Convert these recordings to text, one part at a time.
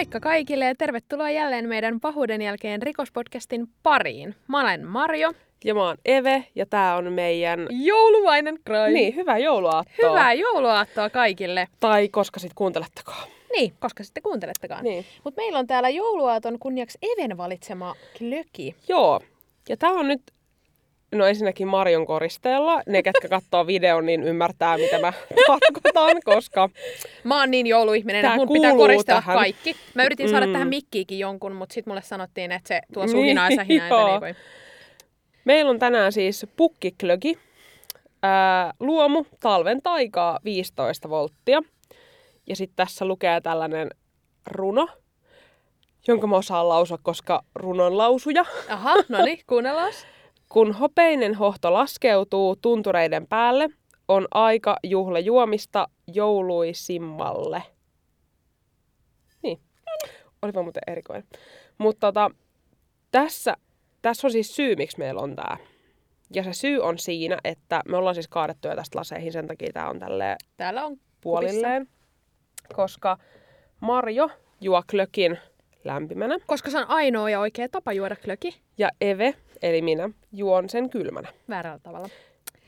Moikka kaikille ja tervetuloa jälleen meidän pahuuden jälkeen rikospodcastin pariin. Mä olen Marjo. Ja mä oon Eve ja tää on meidän... Jouluvainen crime. Niin, hyvää jouluaattoa. Hyvää jouluaattoa kaikille. Tai koska sit kuuntelettekaan. Niin, koska sitten kuuntelettekaan. Niin. Mutta meillä on täällä jouluaaton kunniaksi Even valitsema klöki. Joo. Ja tää on nyt No ensinnäkin Marion koristeella. Ne, ketkä katsoo videon, niin ymmärtää, mitä mä tarkoitan, koska... Mä oon niin jouluihminen, että mun pitää koristella tähän. kaikki. Mä yritin saada mm. tähän mikkiikin jonkun, mutta sitten mulle sanottiin, että se tuo suhinaa niin, ja sähinää, että niin voi. Meillä on tänään siis pukkiklögi. Ää, luomu, talven taikaa, 15 volttia. Ja sitten tässä lukee tällainen runo, jonka mä osaan lausua, koska runon lausuja. Aha, no niin, kuunnellaan. Kun hopeinen hohto laskeutuu tuntureiden päälle, on aika juhla juomista jouluisimmalle. Niin. Olipa muuten erikoinen. Mutta tota, tässä, tässä on siis syy, miksi meillä on tämä. Ja se syy on siinä, että me ollaan siis kaadettu jo tästä laseihin, sen takia tämä on tälleen Täällä on puolilleen. Kupissa. Koska Marjo juo klökin lämpimänä. Koska se on ainoa ja oikea tapa juoda klöki. Ja Eve, eli minä, juon sen kylmänä. Väärällä tavalla.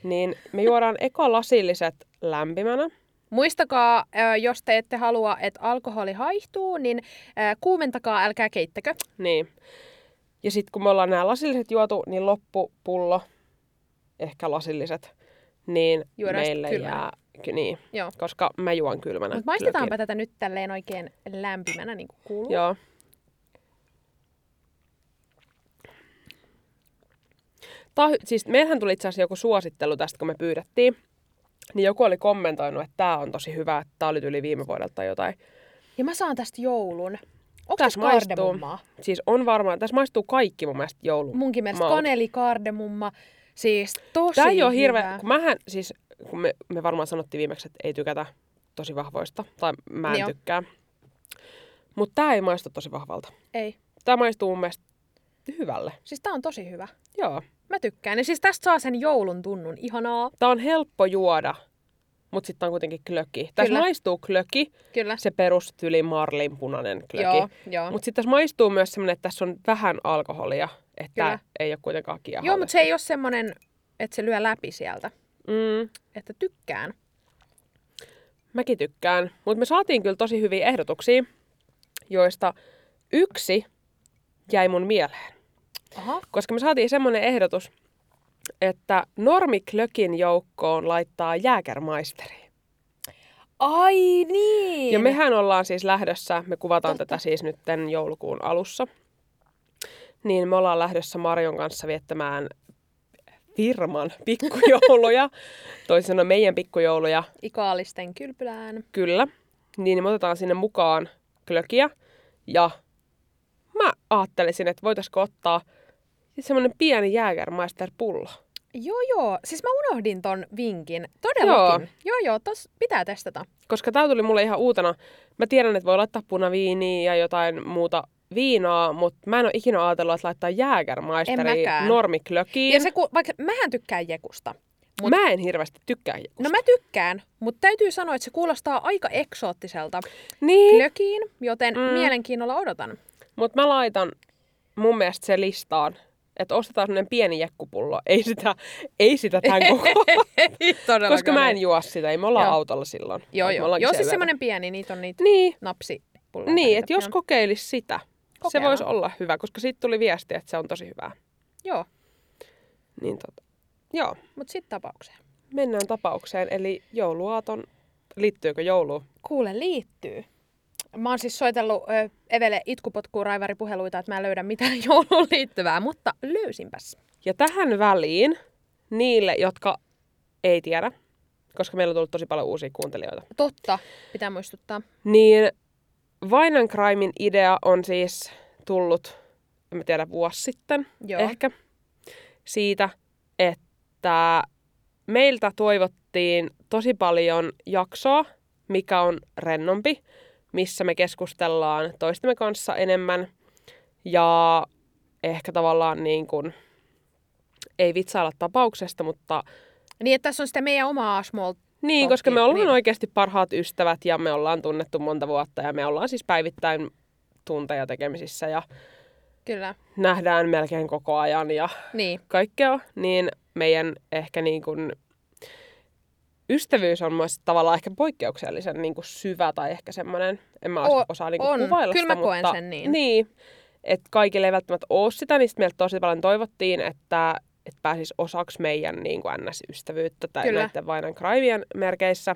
Niin me juodaan eka lasilliset lämpimänä. Muistakaa, jos te ette halua, että alkoholi haihtuu, niin kuumentakaa, älkää keittäkö. Niin. Ja sitten kun me ollaan nämä lasilliset juotu, niin loppupullo, ehkä lasilliset, niin Juodaan meille kylmänä. jää... Niin, Joo. koska mä juon kylmänä. Mutta maistetaanpa klökin. tätä nyt tälleen oikein lämpimänä, niin kuin kuuluu. Joo. Tää, siis meillähän tuli itse asiassa joku suosittelu tästä, kun me pyydettiin. Niin joku oli kommentoinut, että tämä on tosi hyvä, että tämä oli yli viime vuodelta tai jotain. Ja mä saan tästä joulun. Onko tässä maistuu, Siis on varmaan, tässä maistuu kaikki mun mielestä joulun. Munkin mielestä maut. kaneli, kardemumma, siis tosi Tämä ei ole hirveä, kun mähän, siis kun me, me varmaan sanottiin viimeksi, että ei tykätä tosi vahvoista, tai mä en Joo. tykkää. Mutta tämä ei maistu tosi vahvalta. Ei. Tämä maistuu mun mielestä hyvälle. Siis tää on tosi hyvä. Joo. Mä tykkään. Ja siis tästä saa sen joulun tunnun. Ihanaa. Tää on helppo juoda, mutta sitten on kuitenkin klöki. Tässä maistuu klöki, Kyllä. se perustyli marlin punainen klöki. Joo, joo. Mutta sitten tässä maistuu myös semmoinen, että tässä on vähän alkoholia, että Kyllä. ei ole kuitenkaan kiehallista. Joo, mutta se ei ole semmoinen, että se lyö läpi sieltä. Mm. Että tykkään. Mäkin tykkään. Mutta me saatiin kyllä tosi hyviä ehdotuksia, joista yksi jäi mun mieleen. Aha. Koska me saatiin semmoinen ehdotus, että normiklökin joukkoon laittaa jääkärmaisteri. Ai niin! Ja mehän ollaan siis lähdössä, me kuvataan Totta. tätä siis nyt joulukuun alussa. Niin me ollaan lähdössä Marion kanssa viettämään firman pikkujouluja, toisin sanoen meidän pikkujouluja. Ikaalisten kylpylään. Kyllä. Niin me otetaan sinne mukaan klökiä ja mä ajattelisin, että voitaisiko ottaa semmoinen pieni Jägermeister-pullo. Joo, joo. Siis mä unohdin ton vinkin. Todellakin. Joo, joo, joo tos pitää testata. Koska tää tuli mulle ihan uutena. Mä tiedän, että voi laittaa punaviiniä ja jotain muuta viinaa, mutta mä en ole ikinä ajatellut, että laittaa Jägermeisteri normiklökiin. Ja se, ku, vaikka mähän tykkään jekusta. Mut... Mä en hirveästi tykkää jekusta. No mä tykkään, mutta täytyy sanoa, että se kuulostaa aika eksoottiselta niin. klökiin, joten mm. mielenkiinnolla odotan. Mutta mä laitan mun mielestä se listaan, että ostetaan sellainen pieni jekkupullo. Ei sitä, ei sitä tämän koko. Koska mä en juo sitä, ei me ollaan joo. autolla silloin. Joo, joo. Joo, siis semmoinen pieni, niitä on niitä niin. napsipulloja. Niin, että jos kokeilis sitä, Kokeillaan. se voisi olla hyvä, koska siitä tuli viesti, että se on tosi hyvää. Joo. Niin tota, joo. Mut sitten tapaukseen. Mennään tapaukseen, eli jouluaaton, liittyykö joulu? Kuule, liittyy. Mä oon siis soitellut ö, Evelle itkupotkuun raivaripuheluita, että mä en löydä mitään jouluun liittyvää, mutta löysinpäs. Ja tähän väliin niille, jotka ei tiedä, koska meillä on tullut tosi paljon uusia kuuntelijoita. Totta, pitää muistuttaa. Niin Vainan Crimein idea on siis tullut, en mä tiedä, vuosi sitten Joo. ehkä, siitä, että meiltä toivottiin tosi paljon jaksoa, mikä on rennompi, missä me keskustellaan toistemme kanssa enemmän ja ehkä tavallaan niin kuin, ei vitsailla tapauksesta, mutta... Niin, että tässä on sitten meidän omaa small Niin, koska me ollaan niin. oikeasti parhaat ystävät ja me ollaan tunnettu monta vuotta ja me ollaan siis päivittäin tunteja tekemisissä ja Kyllä. nähdään melkein koko ajan ja Niin. kaikkea, niin meidän ehkä niin kuin ystävyys on myös tavallaan ehkä poikkeuksellisen niin kuin syvä tai ehkä semmoinen, en mä O- osaa niin kuin on. kuvailla Kyllä sitä, mä koen mutta sen niin. Niin, että kaikille ei välttämättä ole sitä, niin meiltä tosi paljon toivottiin, että, että pääsis osaksi meidän niin kuin NS-ystävyyttä tai Kyllä. näiden Vainan Crimeen merkeissä.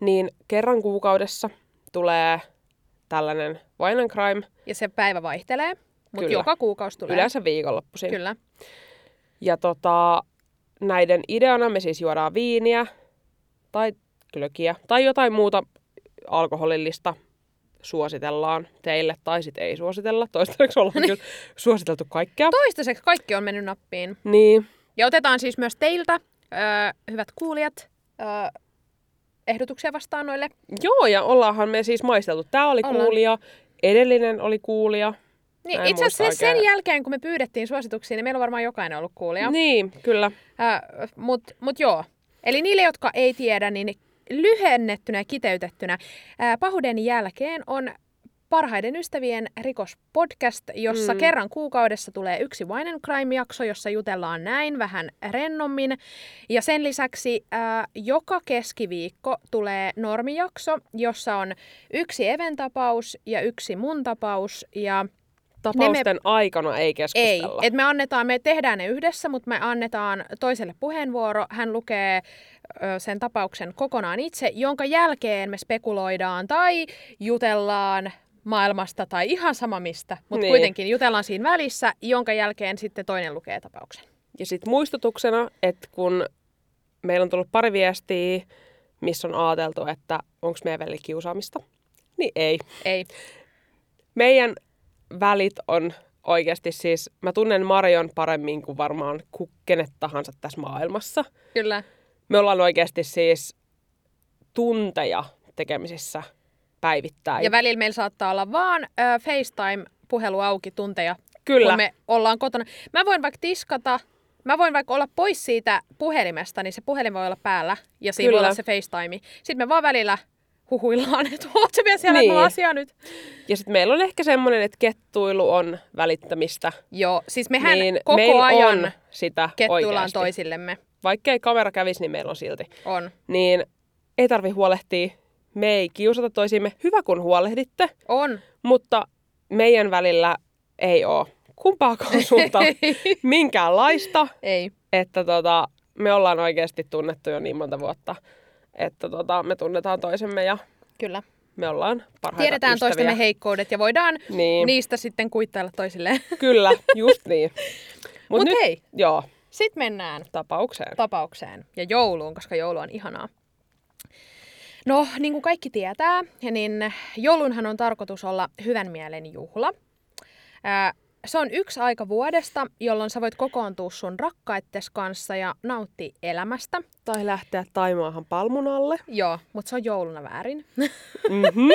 Niin kerran kuukaudessa tulee tällainen Vainan Crime, Ja se päivä vaihtelee, mutta Kyllä. joka kuukausi tulee. yleensä viikonloppuisin. Kyllä. Ja tota, näiden ideana me siis juodaan viiniä tai glögiä tai jotain muuta alkoholillista suositellaan teille tai sitten ei suositella. Toistaiseksi ollaan kyllä suositeltu kaikkea. Toistaiseksi kaikki on mennyt nappiin. Niin, Ja otetaan siis myös teiltä, öö, hyvät kuulijat, öö, ehdotuksia vastaan noille. joo ja ollaanhan me siis maisteltu. Tämä oli Ollaan. kuulija, edellinen oli kuulija. Niin, itse asiassa sen oikein. jälkeen, kun me pyydettiin suosituksia, niin meillä on varmaan jokainen ollut kuulija. Niin, kyllä. Äh, Mutta mut joo. Eli niille, jotka ei tiedä, niin lyhennettynä ja kiteytettynä ää, pahuuden jälkeen on parhaiden ystävien rikospodcast, jossa Mm. kerran kuukaudessa tulee yksi Wine and Crime-jakso, jossa jutellaan näin vähän rennommin. Ja sen lisäksi ää, joka keskiviikko tulee normijakso, jossa on yksi eventapaus ja yksi mun tapaus. Ja Tapausten aikana ei ei, keskustella. että me annetaan, me tehdään ne yhdessä, mutta me annetaan toiselle puheenvuoro. Hän lukee ö, sen tapauksen kokonaan itse, jonka jälkeen me spekuloidaan tai jutellaan maailmasta tai ihan sama mistä, mutta niin. kuitenkin jutellaan siinä välissä, jonka jälkeen sitten toinen lukee tapauksen. Ja sitten muistutuksena, että kun meillä on tullut pari viestiä, missä on ajateltu, että onko meidän välillä kiusaamista, niin ei. Ei. Meidän välit on oikeasti siis, mä tunnen Marion paremmin kuin varmaan kenet tahansa tässä maailmassa. Kyllä. Me ollaan oikeasti siis tunteja tekemisissä päivittäin. Ja välillä meillä saattaa olla vaan ö, FaceTime-puhelu auki tunteja, Kyllä. kun me ollaan kotona. Mä voin vaikka tiskata, mä voin vaikka olla pois siitä puhelimesta, niin se puhelin voi olla päällä ja siinä Kyllä. voi olla se FaceTime. Sitten me vaan välillä huhuillaan, että oot sä vielä siellä, niin. Asia nyt. Ja sitten meillä on ehkä semmoinen, että kettuilu on välittämistä. Joo, siis mehän niin koko ajan on sitä kettuillaan oikeasti. toisillemme. Vaikka ei kamera kävisi, niin meillä on silti. On. Niin ei tarvi huolehtia. Me ei kiusata toisiimme. Hyvä kun huolehditte, On. mutta meidän välillä ei ole kumpaakaan suuntaan minkäänlaista. Ei. Että tota, me ollaan oikeasti tunnettu jo niin monta vuotta, että tota, me tunnetaan toisemme ja Kyllä. me ollaan parhaita Tiedetään ystäviä. toistemme heikkoudet ja voidaan Niin, niistä sitten kuittailla toisilleen. kyllä, just niin. Mut Mut nyt, hei, joo, sitten mennään tapaukseen. tapaukseen ja jouluun, koska joulu on ihanaa. No, niin kuin kaikki tietää, niin joulunhan on tarkoitus olla hyvän mielen juhla. Ää, Se on yksi aika vuodesta, jolloin sä voit kokoontua sun rakkaittes kanssa ja nauttia elämästä. Tai lähteä Taimaahan palmun alle. Joo, mutta se on jouluna väärin. Mm-hmm.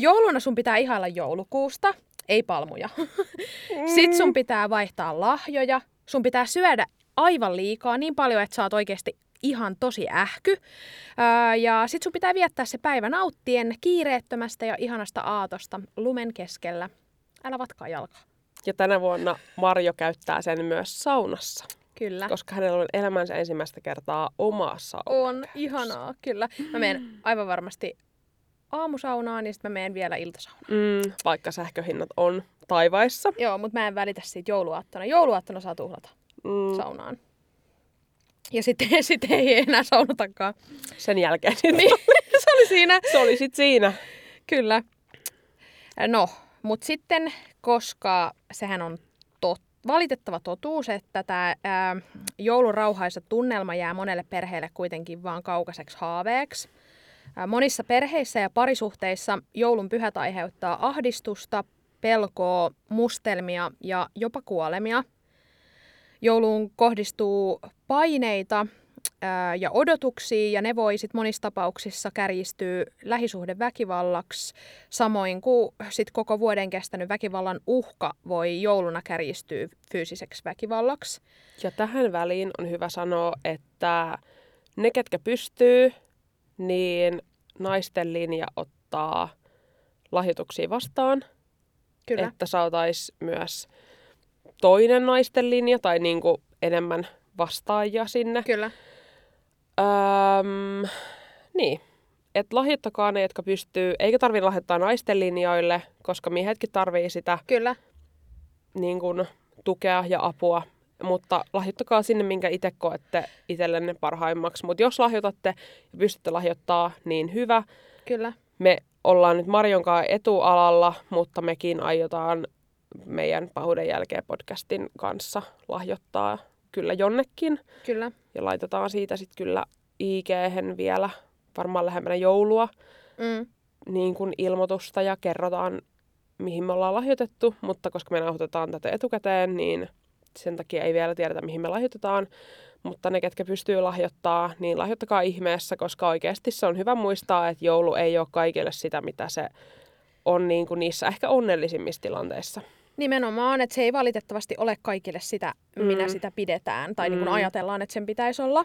Jouluna sun pitää ihailla joulukuusta, ei palmuja. Sitten sun pitää vaihtaa lahjoja. Sun pitää syödä aivan liikaa, niin paljon, että sä oot oikeasti ihan tosi ähky. Ja sit sun pitää viettää se päivä nauttien kiireettömästä ja ihanasta aatosta lumen keskellä. Älä vatkaa jalkaa. Ja tänä vuonna Marjo käyttää sen myös saunassa, Kyllä. koska hänellä on elämänsä ensimmäistä kertaa oma sauna. On ihanaa, kyllä. Mä menen aivan varmasti aamusaunaan ja sitten mä menen vielä iltasaunaan. Mm, vaikka sähköhinnat on taivaissa. Joo, mutta mä en välitä siitä jouluaattona. Jouluaattona saa tuhlata Mm, saunaan. Ja sitten sit ei enää saunotakaan. sen jälkeen Niin, se oli siinä. se oli sit siinä. Kyllä. No, mutta sitten, koska sehän on tot, valitettava totuus, että tämä joulun rauhaisa tunnelma jää monelle perheelle kuitenkin vaan kaukaiseksi haaveeksi. Ää, monissa perheissä ja parisuhteissa joulun pyhät aiheuttaa ahdistusta, pelkoa, mustelmia ja jopa kuolemia. Jouluun kohdistuu paineita ää, ja odotuksia, ja ne voi sit monissa tapauksissa kärjistyä lähisuhdeväkivallaksi, samoin kuin sit koko vuoden kestänyt väkivallan uhka voi jouluna kärjistyä fyysiseksi väkivallaksi. Ja tähän väliin on hyvä sanoa, että ne, ketkä pystyy, niin naisten linja ottaa lahjoituksia vastaan, Kyllä. että saataisiin myös toinen naisten linja tai niin kuin enemmän vastaajia sinne. Kyllä. Öm, niin, että lahjoittakaa ne, jotka pystyy, eikä tarvitse lahjoittaa naisten linjoille, koska miehetkin tarvii sitä Kyllä. niin kuin, tukea ja apua. Mutta lahjoittakaa sinne, minkä itse koette itsellenne parhaimmaksi. Mutta jos lahjoitatte ja pystytte lahjoittaa, niin hyvä. Kyllä. Me ollaan nyt Marion kanssa etualalla, mutta mekin aiotaan meidän pahuuden jälkeen podcastin kanssa lahjoittaa kyllä jonnekin. Kyllä. Ja laitetaan siitä sitten kyllä ig vielä varmaan lähemmänä joulua Mm. niin kuin ilmoitusta ja kerrotaan, mihin me ollaan lahjoitettu. Mutta koska me nauhoitetaan tätä etukäteen, niin sen takia ei vielä tiedetä, mihin me lahjoitetaan. Mutta ne, ketkä pystyy lahjoittaa, niin lahjoittakaa ihmeessä, koska oikeasti se on hyvä muistaa, että joulu ei ole kaikille sitä, mitä se on niin kuin niissä ehkä onnellisimmissa tilanteissa. Nimenomaan, että se ei valitettavasti ole kaikille sitä, minä Mm. sitä pidetään, tai niin Mm. kuin ajatellaan, että sen pitäisi olla.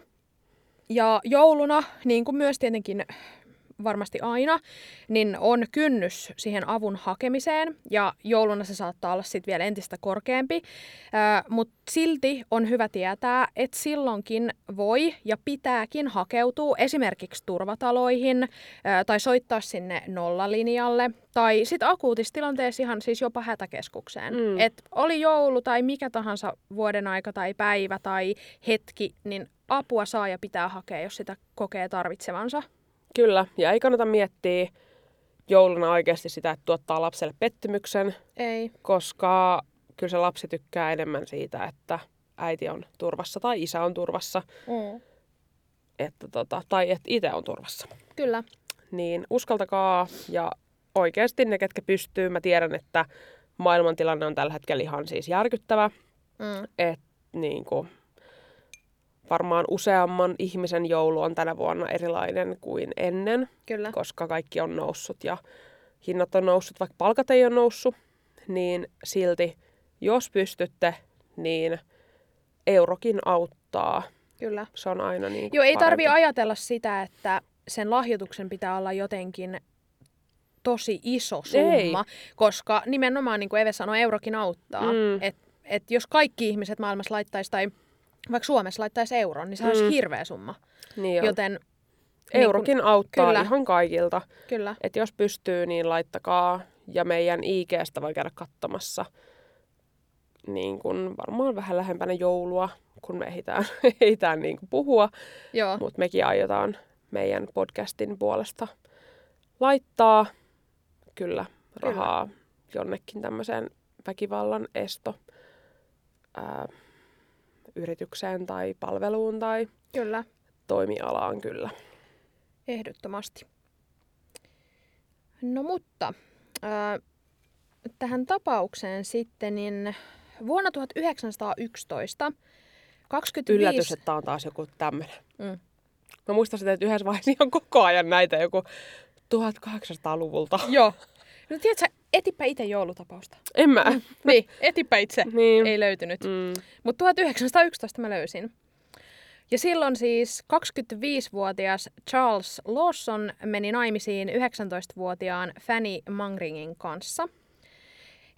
Ja jouluna, niin kuin myös tietenkin varmasti aina, niin on kynnys siihen avun hakemiseen, ja jouluna se saattaa olla sitten vielä entistä korkeampi, mutta silti on hyvä tietää, että silloinkin voi ja pitääkin hakeutua esimerkiksi turvataloihin ää, tai soittaa sinne nollalinjalle tai sitten akuutissa tilanteessa ihan siis jopa hätäkeskukseen. Mm. Et oli joulu tai mikä tahansa vuoden aika tai päivä tai hetki, niin apua saa ja pitää hakea, jos sitä kokee tarvitsevansa. Kyllä, ja ei kannata miettiä jouluna oikeasti sitä, että tuottaa lapselle pettymyksen, Ei. koska kyllä se lapsi tykkää enemmän siitä, että äiti on turvassa tai isä on turvassa, Mm. että tota, tai että itse on turvassa. Kyllä. Niin uskaltakaa ja oikeasti ne, ketkä pystyy, mä tiedän, että maailmantilanne on tällä hetkellä ihan siis järkyttävä, Mm. että niin kuin, varmaan useamman ihmisen joulu on tänä vuonna erilainen kuin ennen, Kyllä. koska kaikki on noussut ja hinnat on noussut, vaikka palkat ei ole noussut, niin silti, jos pystytte, niin eurokin auttaa. Kyllä. Se on aina niin Joo, ei tarvi ajatella sitä, että sen lahjoituksen pitää olla jotenkin tosi iso summa, Ei. koska nimenomaan, niin kuin Eve sanoi, eurokin auttaa. Mm. Et, et jos kaikki ihmiset maailmassa laittaisi, tai vaikka Suomessa laittaisi euron, niin se olisi Mm. hirveä summa. Niin on. Joten Eurokin niin auttaa kyllä. ihan kaikilta. kun, kyllä, Et jos pystyy, niin laittakaa. Ja meidän IGstä voi käydä katsomassa niin kun varmaan vähän lähempänä joulua, kun me ehditään, ehditään niin kun puhua. Mutta mekin aiotaan meidän podcastin puolesta laittaa kyllä rahaa jonnekin tämmöiseen väkivallan esto ää, yritykseen tai palveluun tai kyllä, toimialaan kyllä. ehdottomasti. No mutta, ää, tähän tapaukseen sitten, niin vuonna 1911 25... Yllätys, että on taas joku tämmöinen. Mm. Mä muistan sitä, että yhdessä vaiheessa ihan koko ajan näitä joku 1800-luvulta. Joo. No tiedätkö, etipä itse joulutapausta. En mä. Niin, etipä itse. Niin. Ei löytynyt. Mm. Mutta 1911 mä löysin. Ja silloin siis 25-vuotias Charles Lawson meni naimisiin 19-vuotiaan Fanny Mangringin kanssa.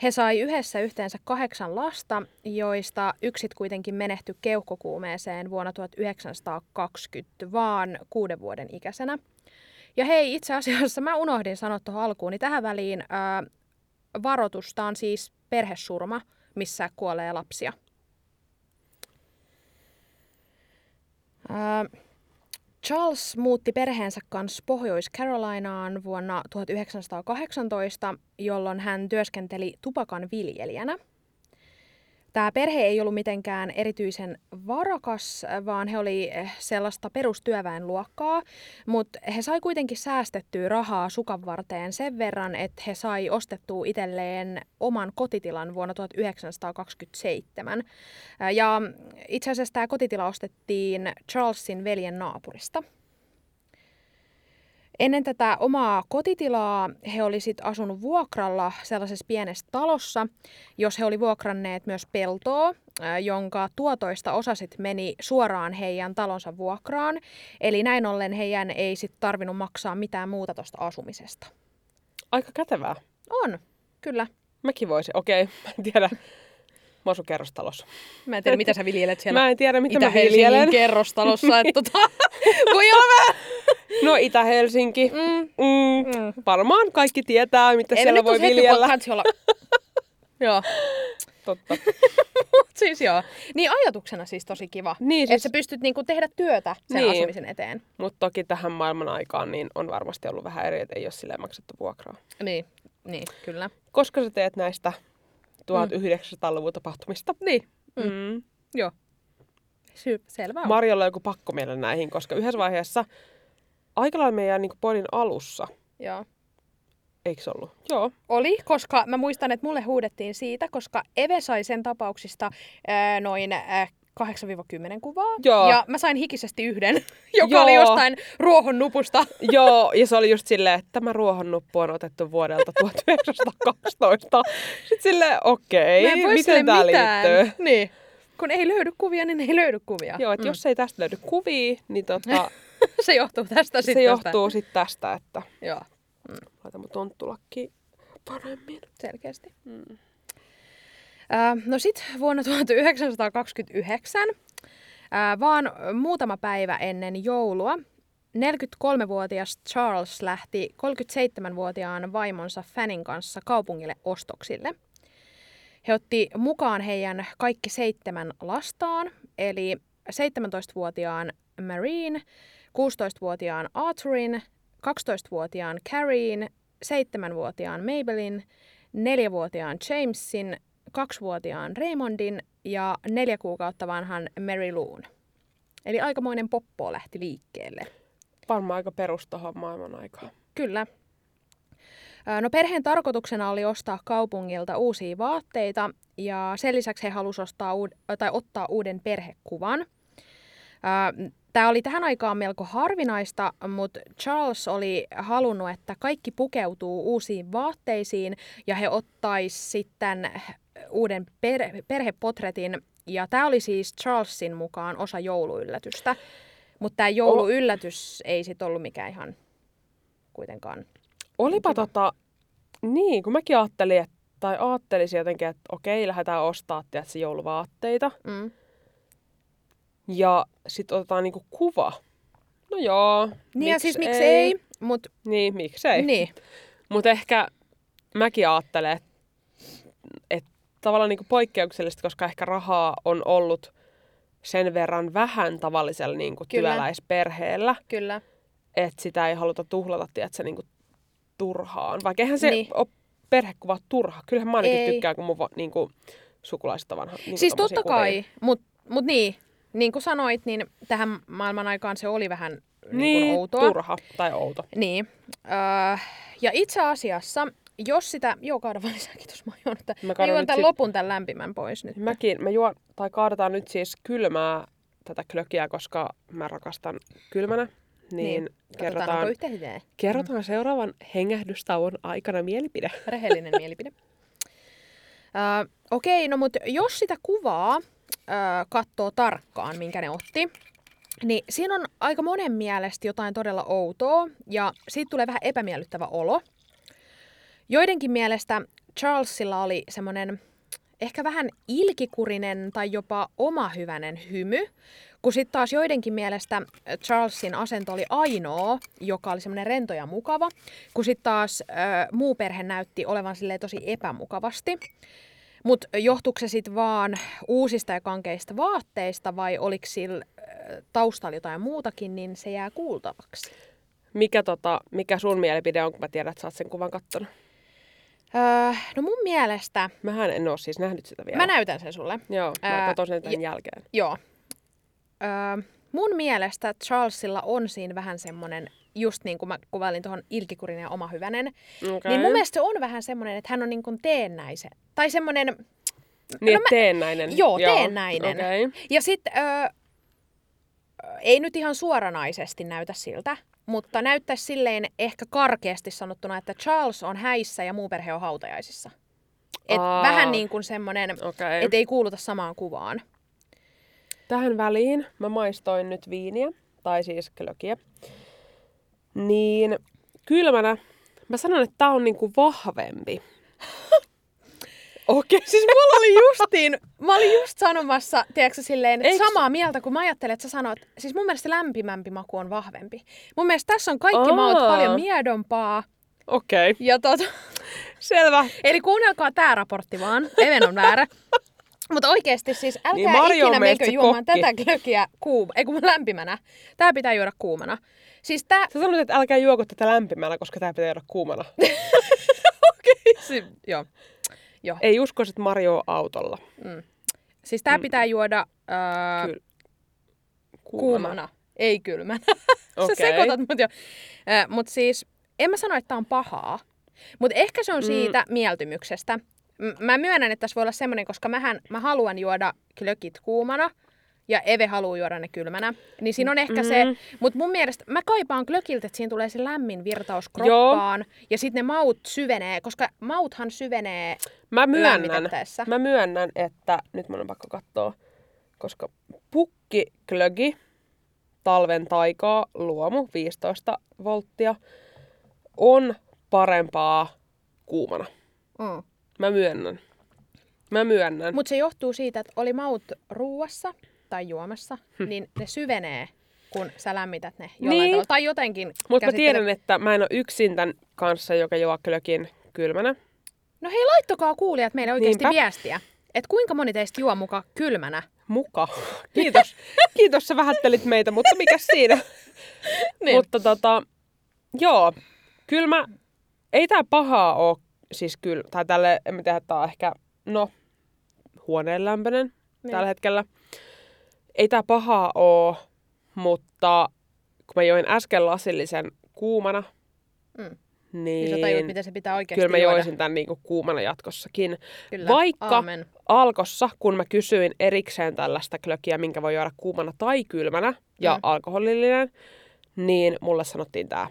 He sai yhdessä yhteensä kahdeksan lasta, joista yksit kuitenkin menehtyi keuhkokuumeeseen vuonna 1920, vaan kuuden vuoden ikäisenä. Ja hei, itse asiassa mä unohdin sanoa tuohon alkuun, niin tähän väliin ää, varoitusta on siis perhesurma, missä kuolee lapsia. Charles muutti perheensä kanssa Pohjois-Carolinaan vuonna 1918, jolloin hän työskenteli tupakan viljelijänä. Tämä perhe ei ollut mitenkään erityisen varakas, vaan he oli eh, sellaista perustyöväenluokkaa, mutta he sai kuitenkin säästettyä rahaa sukan varteen sen verran, että he sai ostettua itselleen oman kotitilan vuonna 1927. Ää, Ja itse asiassa tämä kotitila ostettiin Charlesin veljen naapurista. Ennen tätä omaa kotitilaa he oli sit asunut vuokralla sellaisessa pienessä talossa, jos he oli vuokranneet myös peltoa, jonka tuotoista osa sit meni suoraan heidän talonsa vuokraan. Eli näin ollen heidän ei sit tarvinnut maksaa mitään muuta tuosta asumisesta. Aika kätevää. On, kyllä. Mäkin voisin. Okei, mä en tiedä. Mä asun kerrostalossa. Mä en tiedä, mitä sä viljelet siellä Mä en tiedä, mitä mä viljelen. kerrostalossa. Että tota, voi olla vähän... No Itä-Helsinki. Mm. Mm. Mm. Varmaan kaikki tietää, mitä Ei siellä voi hetki, viljellä. kansi olla... joo, Totta. mut siis joo. Niin ajatuksena siis tosi kiva. Niin, Että siis, sä pystyt niinku tehdä työtä sen Niin. asumisen eteen. mutta toki tähän maailman aikaan niin on varmasti ollut vähän eri, että ei ole silleen maksettu vuokraa. Niin, niin kyllä. Koska sä teet näistä 1900-luvun tapahtumista? Niin, Mm. Mm. joo. Sy- selvä on. Marjolla on joku pakkomielen näihin, koska yhdessä vaiheessa aika lailla meidän niin podin alussa, joo. eikö se ollut? Joo. Oli, koska mä muistan, että mulle huudettiin siitä, koska Eve sai sen tapauksista ää, noin ää, 8-10 kuvaa. Joo. Ja mä sain hikisesti yhden, joka Joo. oli jostain ruohon nupusta. Joo, ja se oli just silleen, että tämä ruohonnuppu on otettu vuodelta 1912. Sitten silleen, okei, voi miten tämä liittyy? Niin. Kun ei löydy kuvia, niin ei löydy kuvia. Joo, että mm. jos ei tästä löydy kuvia, niin tota, se johtuu tästä se sitten. johtuu sitten tästä, että Joo, laita mun tonttulakki paremmin. selkeästi. Mm. Ää, no sit vuonna 1929, ää, vaan muutama päivä ennen joulua, 43-vuotias Charles lähti 37-vuotiaan vaimonsa Fannin kanssa kaupungille ostoksille. He otti mukaan heidän kaikki seitsemän lastaan, eli 17-vuotiaan Marine, 16-vuotiaan Arthurin, 12-vuotiaan Carrien, 7-vuotiaan Mabelin, 4-vuotiaan Jamesin, 2-vuotiaan Raymondin ja 4 kuukautta vanhan Mary Loon. Eli aikamoinen poppo lähti liikkeelle. Varmaan aika perus tohon maailman aikaan. Kyllä. No perheen tarkoituksena oli ostaa kaupungilta uusia vaatteita ja sen lisäksi he halusivat ostaa uud- tai ottaa uuden perhekuvan. Tämä oli tähän aikaan melko harvinaista, mutta Charles oli halunnut, että kaikki pukeutuu uusiin vaatteisiin ja he ottais sitten uuden per- perhepotretin. Ja tämä oli siis Charlesin mukaan osa jouluyllätystä. Mutta tämä jouluyllätys ei sitten ollut mikään ihan kuitenkaan. Olipa Kiva. tota, niin, kun mäkin ajattelin, että, tai ajattelisin jotenkin, että okei, lähdetään ostaa tiedätkö, jouluvaatteita. Mm. Ja sit otetaan niinku kuva. No joo. Niin ja siis miksi ei, mutta Niin, miksei. niin. Mutta ehkä mäkin ajattelen, että tavallaan niinku poikkeuksellista, koska ehkä rahaa on ollut sen verran vähän tavallisella niinku Kyllä. työläisperheellä, Kyllä. että sitä ei haluta tuhlata tiedätkö, niinku turhaan. Vaikka eihän se Niin. niin. ole perhekuva turha. Kyllähän mä ainakin Ei. tykkään, kun mun va- niinku, sukulaiset on vanha. Niinku Siis totta kai, mutta mut niin, niin kuin sanoit, niin tähän maailman aikaan se oli vähän niin, Niin, niin outoa. turha tai outo. Niin. Öö, ja itse asiassa, jos sitä... Joo, kaada vaan lisää, kiitos. Mä juon, tämän, Mä mä juon tämän sit- lopun tämän lämpimän pois nyt. Mäkin, mä juon, tai kaadetaan nyt siis kylmää tätä klökiä, koska mä rakastan kylmänä. Niin, onko kerrotaan, yhtä hyvää. kerrotaan seuraavan hengähdystauon aikana mielipide. Rehellinen mielipide. Öö, Okei, no mutta jos sitä kuvaa öö, katsoo tarkkaan, minkä ne otti, niin siinä on aika monen mielestä jotain todella outoa ja siitä tulee vähän epämiellyttävä olo. Joidenkin mielestä Charlesilla oli semmoinen ehkä vähän ilkikurinen tai jopa omahyvänen hymy, kun sitten taas joidenkin mielestä Charlesin asento oli ainoa, joka oli semmoinen rento ja mukava, kun sitten taas ö, muu perhe näytti olevan silleen tosi epämukavasti. Mutta johtuuko se sitten vaan uusista ja kankeista vaatteista vai oliko sillä taustalla jotain muutakin, niin se jää kuultavaksi. Mikä, tota, mikä sun mielipide on, kun mä tiedän, että sä oot sen kuvan kattonut? Öö, no mun mielestä, Mähän en oo siis nähnyt sitä vielä. mä näytän sen sulle. Joo, mä Ää, katson sen tämän ja- jälkeen. Joo. Öö, mun mielestä Charlesilla on siinä vähän semmoinen, just niin kuin mä kuvailin tuohon ilkikurinen ja omahyvänen, Okay. niin mun mielestä se on vähän semmoinen, että hän on niin kuin teennäisen. Tai semmoinen, Niin, no no mä- teennäinen. joo, teennäinen. Okei. Okay. Ja sitten öö, ei nyt ihan suoranaisesti näytä siltä, mutta näyttäisi silleen ehkä karkeasti sanottuna, että Charles on häissä ja muu perhe on hautajaisissa. Et Aa. vähän niin kuin semmoinen. Okay. että ei kuuluta samaan kuvaan. Tähän väliin mä maistoin nyt viiniä, tai siis klökiä. Niin kylmänä Mä sanon, että tää on niinku vahvempi. Okei. Siis mulla oli justiin, mä olin just sanomassa, tiedätkö silleen, että Eiks- samaa mieltä, kun mä ajattelin, että sä sanot, siis mun mielestä lämpimämpi maku on vahvempi. Mun mielestä tässä on kaikki Aa. maut paljon miedompaa. Okei. Okay. Ja tota, Selvä. eli kuunnelkaa tää raportti vaan, Even on väärä. Mutta oikeesti siis älkää Niin on ikinä menkö juomaan kokki. tätä glökiä kuuma, ei kun lämpimänä. Tää pitää juoda kuumana. Siis tää, Sä sanoit, että älkää juoko tätä lämpimällä, koska tää pitää juoda kuumana. si, joo. Joo. Ei usko, että Mario autolla. Siis tää pitää juoda öö, Kyllä. kuumana, ei kylmänä. Sä sekoitat mut jo. Äh, mut siis, en mä sano, että tää on pahaa. Mutta ehkä se on siitä mm. mieltymyksestä. M- mä myönnän, että tässä voi olla semmoinen, koska mähän, mä haluan juoda klökit kuumana ja Eve haluaa juoda ne kylmänä. Niin siinä on ehkä mm. se, mutta mun mielestä mä kaipaan klökiltä, että siinä tulee se lämmin virtaus kroppaan ja sitten ne maut syvenee, koska mauthan syvenee Mä myönnän, mä myönnän, että nyt mun on pakko katsoa, koska pukki klögi, talven taikaa, luomu, 15 volttia, on parempaa kuumana. Mm. Mä myönnän. Mä myönnän. Mutta se johtuu siitä, että oli maut ruuassa tai juomassa, niin ne syvenee, kun sä lämmität ne jollain Niin. tavalla. Tai jotenkin Mutta mä tiedän, että mä en ole yksin tämän kanssa, joka juo klökin kylmänä. No hei, laittakaa kuulijat meille oikeasti Niinpä. viestiä. Että kuinka moni teistä juo muka kylmänä? Muka. Kiitos. Kiitos, sä vähättelit meitä, mutta mikä siinä? Niin. Mutta tota, joo, kyllä mä, ei tää pahaa oo, siis kyllä, tai tälle, en mä tiedä, tää on ehkä, no, huoneen lämpöinen Niin. tällä hetkellä. Ei tää pahaa oo, mutta kun mä join äsken lasillisen kuumana, Mm. niin, Niin sä tajuat, miten se pitää oikeasti kyllä mä juoda. joisin tän niinku kuumana jatkossakin. Kyllä. Vaikka Aamen. Alkossa, kun mä kysyin erikseen tällaista klökiä, minkä voi juoda kuumana tai kylmänä ja Mm. alkoholillinen, niin mulle sanottiin tää.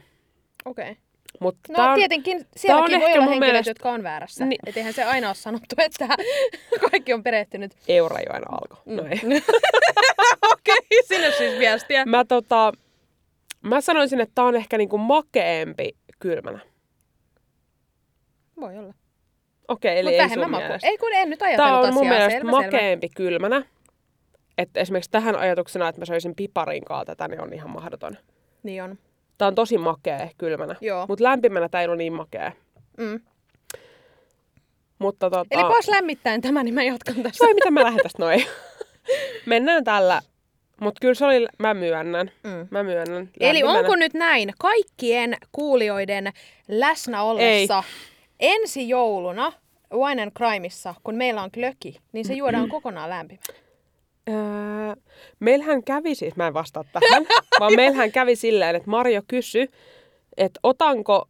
Okei. Okay. Mutta No tää on, tietenkin sielläkin ehkä voi olla henkilöt, mielestä- jotka on väärässä. Niin. Et eihän se aina ole sanottu, että kaikki on perehtynyt. Eurajoen alko. No ei. Okei, okay, sinne siis viestiä. Mä, tota, mä sanoisin, että tää on ehkä niinku makeempi kylmänä. Voi olla. Okei, eli Mutta ei sun maku. Ei kun en nyt ajatellut Tää on asiaa. mun mielestä selvä, selvä. makeempi kylmänä. Että esimerkiksi tähän ajatuksena, että mä söisin piparin kanssa tätä, niin on ihan mahdoton. Niin on. Tää on tosi makea kylmänä. Joo. Mutta lämpimänä tää ei ole niin makea. Mm. Mutta tota... Eli pois lämmittäen tämä, niin mä jatkan tästä. Vai mitä mä lähden tästä noin? Mennään tällä. Mutta kyllä se oli, mä myönnän. Mm. Mä myönnän. Eli lämpimänä. onko nyt näin kaikkien kuulijoiden läsnä ollessa ensi jouluna Wine and Crimeissa, kun meillä on klöki, niin se juodaan kokonaan lämpimänä? Öö, meillähän kävi siis, mä en vastaa tähän, vaan meillähän kävi silleen, että Marjo kysyi, että otanko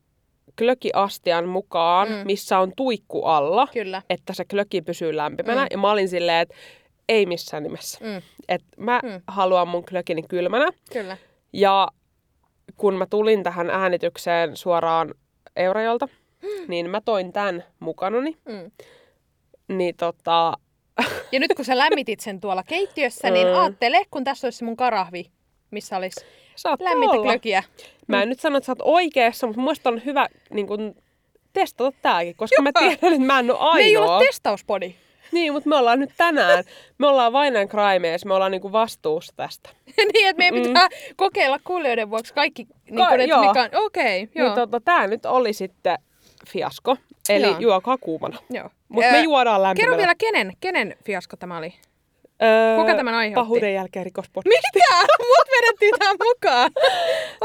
klökiastian mukaan, mm. missä on tuikku alla, Kyllä. että se klöki pysyy lämpimänä. Mm. Ja mä olin silleen, että ei missään nimessä. Mm. Että mä Mm. mm. haluan mun klökini kylmänä. Kyllä. Ja kun mä tulin tähän äänitykseen suoraan Eurajolta, niin mä toin tämän mukanani. Mm. Niin tota, Ja nyt kun sä lämmitit sen tuolla keittiössä, niin Mm. aattele, kun tässä olisi mun karahvi, missä olisi lämmintä klökiä. Mä en nyt sano, että sä oot oikeassa, mutta mun on hyvä niin kun, testata tääkin, koska mä tiedän, että mä en ole Me ei ainoa. ole testauspodi. niin, mutta me ollaan nyt tänään, me ollaan vainen crimees, me ollaan niinku vastuussa tästä. niin, että meidän pitää kokeilla kuulijoiden vuoksi kaikki, niin Ka- että joo. mikä on... Okei, okay, joo. Niin tota, tää nyt oli sitten fiasko, eli Joo. juokaa kuumana. joo. Mutta me Ää, juodaan lämpimällä. Kerro vielä, kenen, kenen fiasko tämä oli? Öö, kuka tämän aiheutti? Pahuuden jälkeen rikospodcast. Mitä? Mut vedettiin tähän mukaan.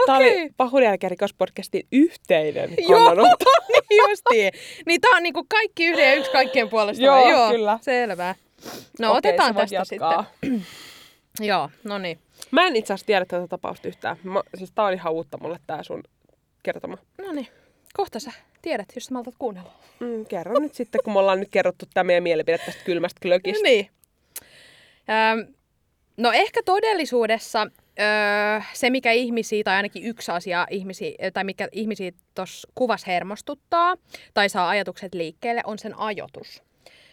Tämä Okei. oli Pahuuden jälkeen rikospodcastin yhteinen Joo, kannanotto. niin justiin. Niin tää on niinku kaikki yhden ja yksi kaikkien puolesta. Joo? Joo, kyllä. Selvä. No Okei, otetaan tästä jatkaa. sitten. Joo, no niin. Mä en itse asiassa tiedä tätä tapausta yhtään. Mä, siis tää on ihan uutta mulle tää sun kertoma. No niin. Kohta sä tiedät, jos sä maltat kuunnella. Mm, kerro nyt sitten, kun me ollaan nyt kerrottu tämä meidän mielipide tästä kylmästä klökistä. Niin. Öm, no ehkä todellisuudessa öö, se, mikä ihmisiä, tai ainakin yksi asia, ihmisiä, tai mikä ihmisiä tuossa kuvassa hermostuttaa, tai saa ajatukset liikkeelle, on sen ajoitus.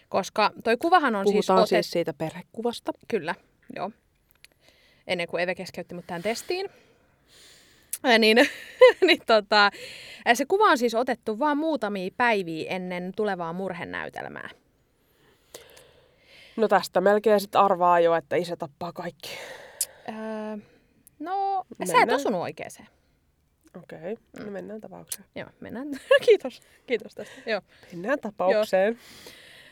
Koska toi kuvahan on Puhutaan siis, siis, otet... siis siitä perhekuvasta. Kyllä, joo. Ennen kuin Eve keskeytti mut tähän testiin. Niin, niin tota, ää, se kuva on siis otettu vain muutamia päiviä ennen tulevaa murhenäytelmää. No tästä melkein sit arvaa jo, että isä tappaa kaikki. Öö, no, sä et Mennään. osunut oikeeseen. Okei, okay. no mennään tapaukseen. Joo, mennään. Kiitos. Kiitos tästä. Joo. Mennään tapaukseen.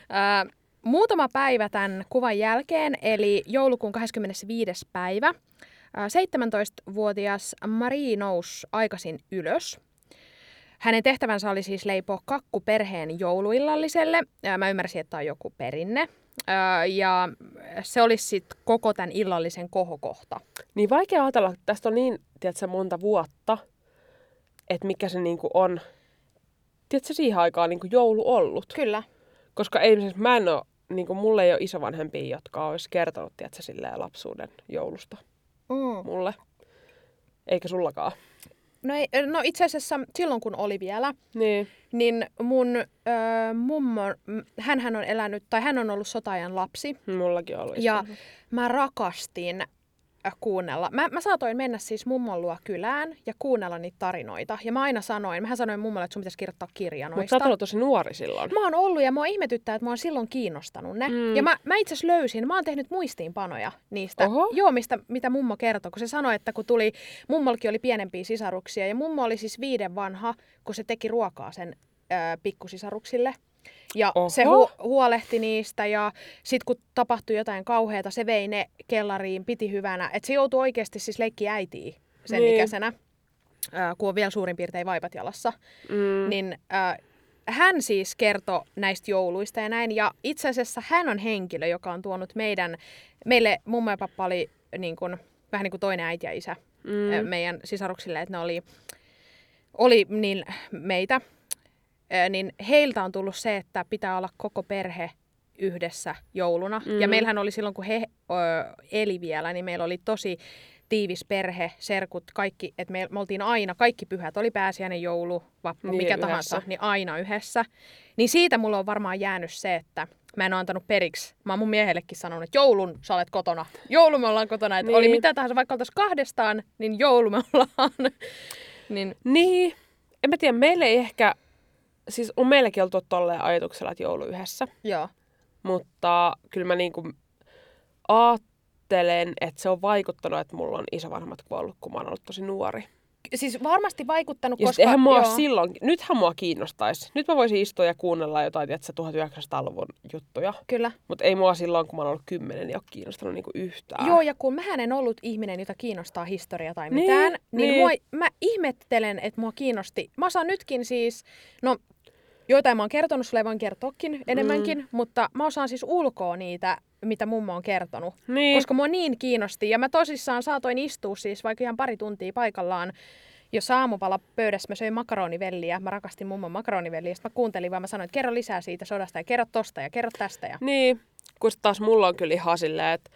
Öö, muutama päivä tämän kuvan jälkeen, eli joulukuun 25. päivä, 17-vuotias Marie nousi aikaisin ylös. Hänen tehtävänsä oli siis leipoa kakku perheen jouluillalliselle. Öö, Mä ymmärsin, että tämä on joku perinne. Öö, Ja se olisi sitten koko tämän illallisen kohokohta. Niin vaikea ajatella, että tästä on niin, tiedätkö, monta vuotta, että mikä se niinku on, tiedätkö, siihen aikaan niinku joulu ollut. Kyllä. Koska ei, siis mä en oo, niinku, mulle ei ole isovanhempia, jotka olisi kertonut, tiedätkö, silleen lapsuuden joulusta Mm. mulle. Eikä sullakaan. No, ei, no itse asiassa silloin, kun oli vielä, Niin. niin mun öö, mummo, hän on elänyt, tai hän on ollut sotajan lapsi. Mullakin oli. Ja mä rakastin kuunnella. Mä, mä saatoin mennä siis mummon luo kylään ja kuunnella niitä tarinoita. Ja mä aina sanoin, mä sanoin mummolle, että sun pitäisi kirjoittaa kirja Mutta noista. sä oot ollut tosi nuori silloin. Mä oon ollut ja mua ihmetyttää, että mua on silloin kiinnostanut ne. Mm. Ja mä, mä itse asiassa löysin, mä oon tehnyt muistiinpanoja niistä. Oho. Joo, mistä, mitä mummo kertoi, kun se sanoi, että kun tuli, mummolkin oli pienempiä sisaruksia ja mummo oli siis viiden vanha, kun se teki ruokaa sen ö, pikkusisaruksille. Ja Oho. se hu- huolehti niistä ja sitten kun tapahtui jotain kauheata, se vei ne kellariin, piti hyvänä. Että se joutui oikeasti siis leikki äitiä sen Niin. ikäisenä, ö, kun on vielä suurin piirtein vaipat jalassa Mm. niin äh, hän siis kertoi näistä jouluista ja näin. Ja itse asiassa hän on henkilö, joka on tuonut meidän, meille mummo ja pappa oli niin kuin, vähän niin kuin toinen äiti ja isä mm. meidän sisaruksille, että ne oli, oli niin meitä. Niin heiltä on tullut se, että pitää olla koko perhe yhdessä jouluna. Mm. Ja meillähän oli silloin, kun he ö, eli vielä, niin meillä oli tosi tiivis perhe, serkut, kaikki, että me, me oltiin aina, kaikki pyhät, oli pääsiäinen joulu, vappu, niin, mikä yhdessä. tahansa, niin aina yhdessä. Niin siitä mulla on varmaan jäänyt se, että mä en ole antanut periksi. Mä oon mun miehellekin sanonut, että joulun sä olet kotona. Joulu me ollaan kotona. Että Niin. oli mitä tahansa, vaikka oltaisiin kahdestaan, niin joulu me ollaan. niin, Niin, en mä tiedä, meille ei ehkä, siis on meilläkin oltu tolleen ajatuksella, että joulu yhdessä. joo. Mutta kyllä mä niinku ajattelen, että se on vaikuttanut, että mulla on isovanhemmat kuollut, kun mä oon ollut tosi nuori. Siis varmasti vaikuttanut, Ja koska... koska, eihän mua joo, silloin, nythän mua kiinnostaisi. Nyt mä voisin istua ja kuunnella jotain, tiedätkö, 1900-luvun juttuja. Kyllä. Mutta ei mua silloin, kun mä oon ollut kymmenen, niin ole kiinnostanut niinku yhtään. Joo, ja kun mähän en ollut ihminen, jota kiinnostaa historia tai mitään, niin, niin. niin. Mua, mä ihmettelen, että mua kiinnosti. Mä osaan nytkin siis, no joitain mä oon kertonut sulle, voin kertoakin enemmänkin, mm. mutta mä osaan siis ulkoa niitä, mitä mummo on kertonut. niin. Koska mua niin kiinnosti, ja mä tosissaan saatoin istua siis vaikka ihan pari tuntia paikallaan, jos aamupala pöydässä mä söin makaronivelliä, mä rakastin mummon makaronivelliä, ja sit mä kuuntelin vaan, mä sanoin, että kerro lisää siitä sodasta, ja kerro tosta, ja kerro tästä, ja Niin, kun taas mulla on kyllä ihan silleen, että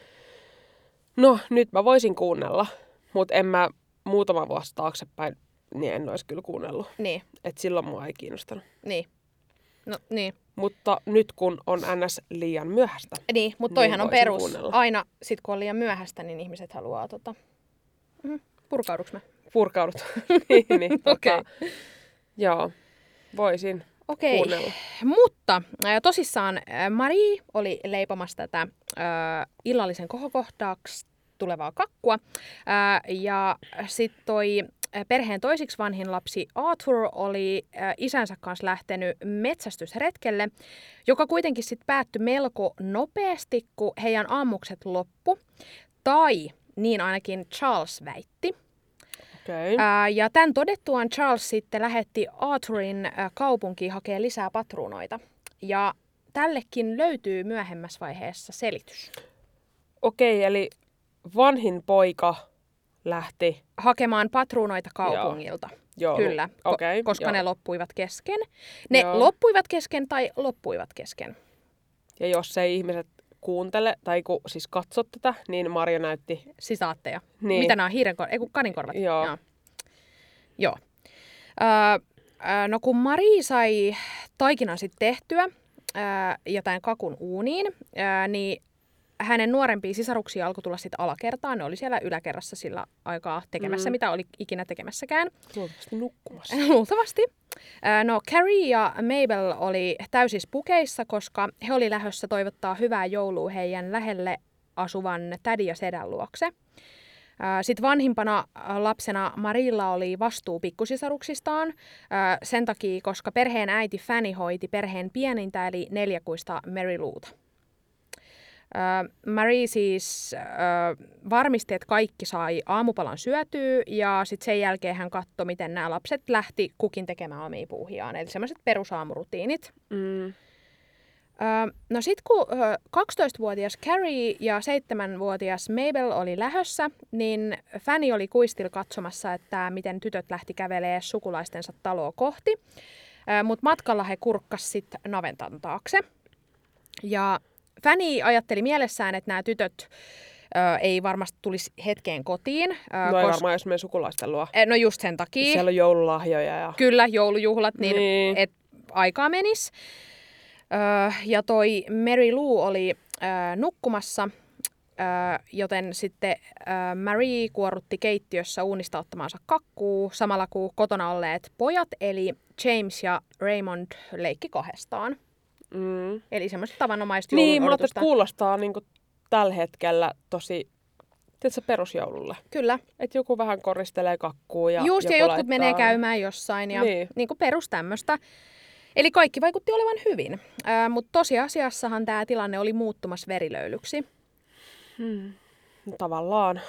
no nyt mä voisin kuunnella, mutta en mä muutama vuosi taaksepäin, niin en olisi kyllä kuunnellut. niin, Et silloin mua ei kiinnostanut. niin. No niin. Mutta nyt kun on ns. liian myöhäistä. Niin, mutta Niin toihan on voisin perus. kuunnella. Aina sit kun on liian myöhäistä, niin ihmiset haluaa tota... Mm, purkauduks mä? Purkaudut. niin, niin, Okei. tota, Joo, voisin Okei, kuunnella. mutta äh, tosissaan äh, Marie oli leipomassa tätä äh, illallisen kohokohdaksi tulevaa kakkua. Ja sitten toi perheen toisiksi vanhin lapsi Arthur oli isänsä kanssa lähtenyt metsästysretkelle, joka kuitenkin sitten päättyi melko nopeasti, kun heidän ammukset loppu. Tai niin ainakin Charles väitti. Okei. Okay. Ää, ja tämän todettuaan Charles sitten lähetti Arthurin kaupunkiin hakemaan lisää patruunoita. Ja tällekin löytyy myöhemmässä vaiheessa selitys. Okei, eli vanhin poika lähti. Hakemaan patruunoita kaupungilta. Joo, Kyllä, ko- okei, koska joo. ne loppuivat kesken. Ne Joo. loppuivat kesken tai loppuivat kesken. Ja jos ei ihmiset kuuntele, tai kun siis katso tätä, niin Marja näytti Sitaatteja. Niin. Mitä nämä on? Hiirenkor- ei kun kaninkorvat. Joo. Joo. Joo. Öö, öö, no kun Mari sai taikinan sitten tehtyä öö, ja tämän kakun uuniin, öö, niin hänen nuorempia sisaruksia alkoi tulla sitten alakertaan. Ne oli siellä yläkerrassa sillä aikaa tekemässä, Mm. mitä oli ikinä tekemässäkään. Luultavasti nukkumassa. Luultavasti. Ää, No Carrie ja Mabel oli täysissä pukeissa, koska he oli lähdössä toivottaa hyvää joulua heidän lähelle asuvan tädi ja sedän luokse. Sitten vanhimpana ää, lapsena Marilla oli vastuu pikkusisaruksistaan sen takia, koska perheen äiti Fanny hoiti perheen pienintä eli neljäkuista Mary Louta. Marie siis ää, varmisti, että kaikki sai aamupalan syötyä ja sitten sen jälkeen hän katsoi, miten nämä lapset lähti kukin tekemään omia puuhiaan. Eli semmoiset perusaamurutiinit. Mm. Öö, no sitten kun öö, 12-vuotias Carrie ja 7-vuotias Mabel oli lähössä, niin Fanny oli kuistilla katsomassa, että miten tytöt lähti kävelee sukulaistensa taloa kohti. Mutta matkalla he kurkkas sitten naventan taakse. Ja Fanny ajatteli mielessään, että nämä tytöt öö, ei varmasti tulisi hetkeen kotiin. öö, No ei kos- varmaan, jos menee sukulaisten luo. Eh, No just sen takia. Siellä on joululahjoja ja... Kyllä, joulujuhlat, niin, Niin. et aikaa menis. Öö, ja toi Mary Lou oli öö, nukkumassa, öö, joten sitten öö, Marie kuorutti keittiössä uunista ottamaansa kakkuu, samalla kun kotona olleet pojat, eli James ja Raymond leikki kahdestaan. Mm. Eli semmoista tavanomaista Niin, odotusta. kuulostaa niin tällä hetkellä tosi, tiedätkö, perusjoululle. Kyllä. Että joku vähän koristelee kakkuu ja Just, ja joku jotkut laittaa... menee käymään jossain ja Niin. niin. Niin kuin perus tämmöistä. Eli kaikki vaikutti olevan hyvin, äh, mutta tosiasiassahan tämä tilanne oli muuttumassa verilöylyksi. Hmm. No, tavallaan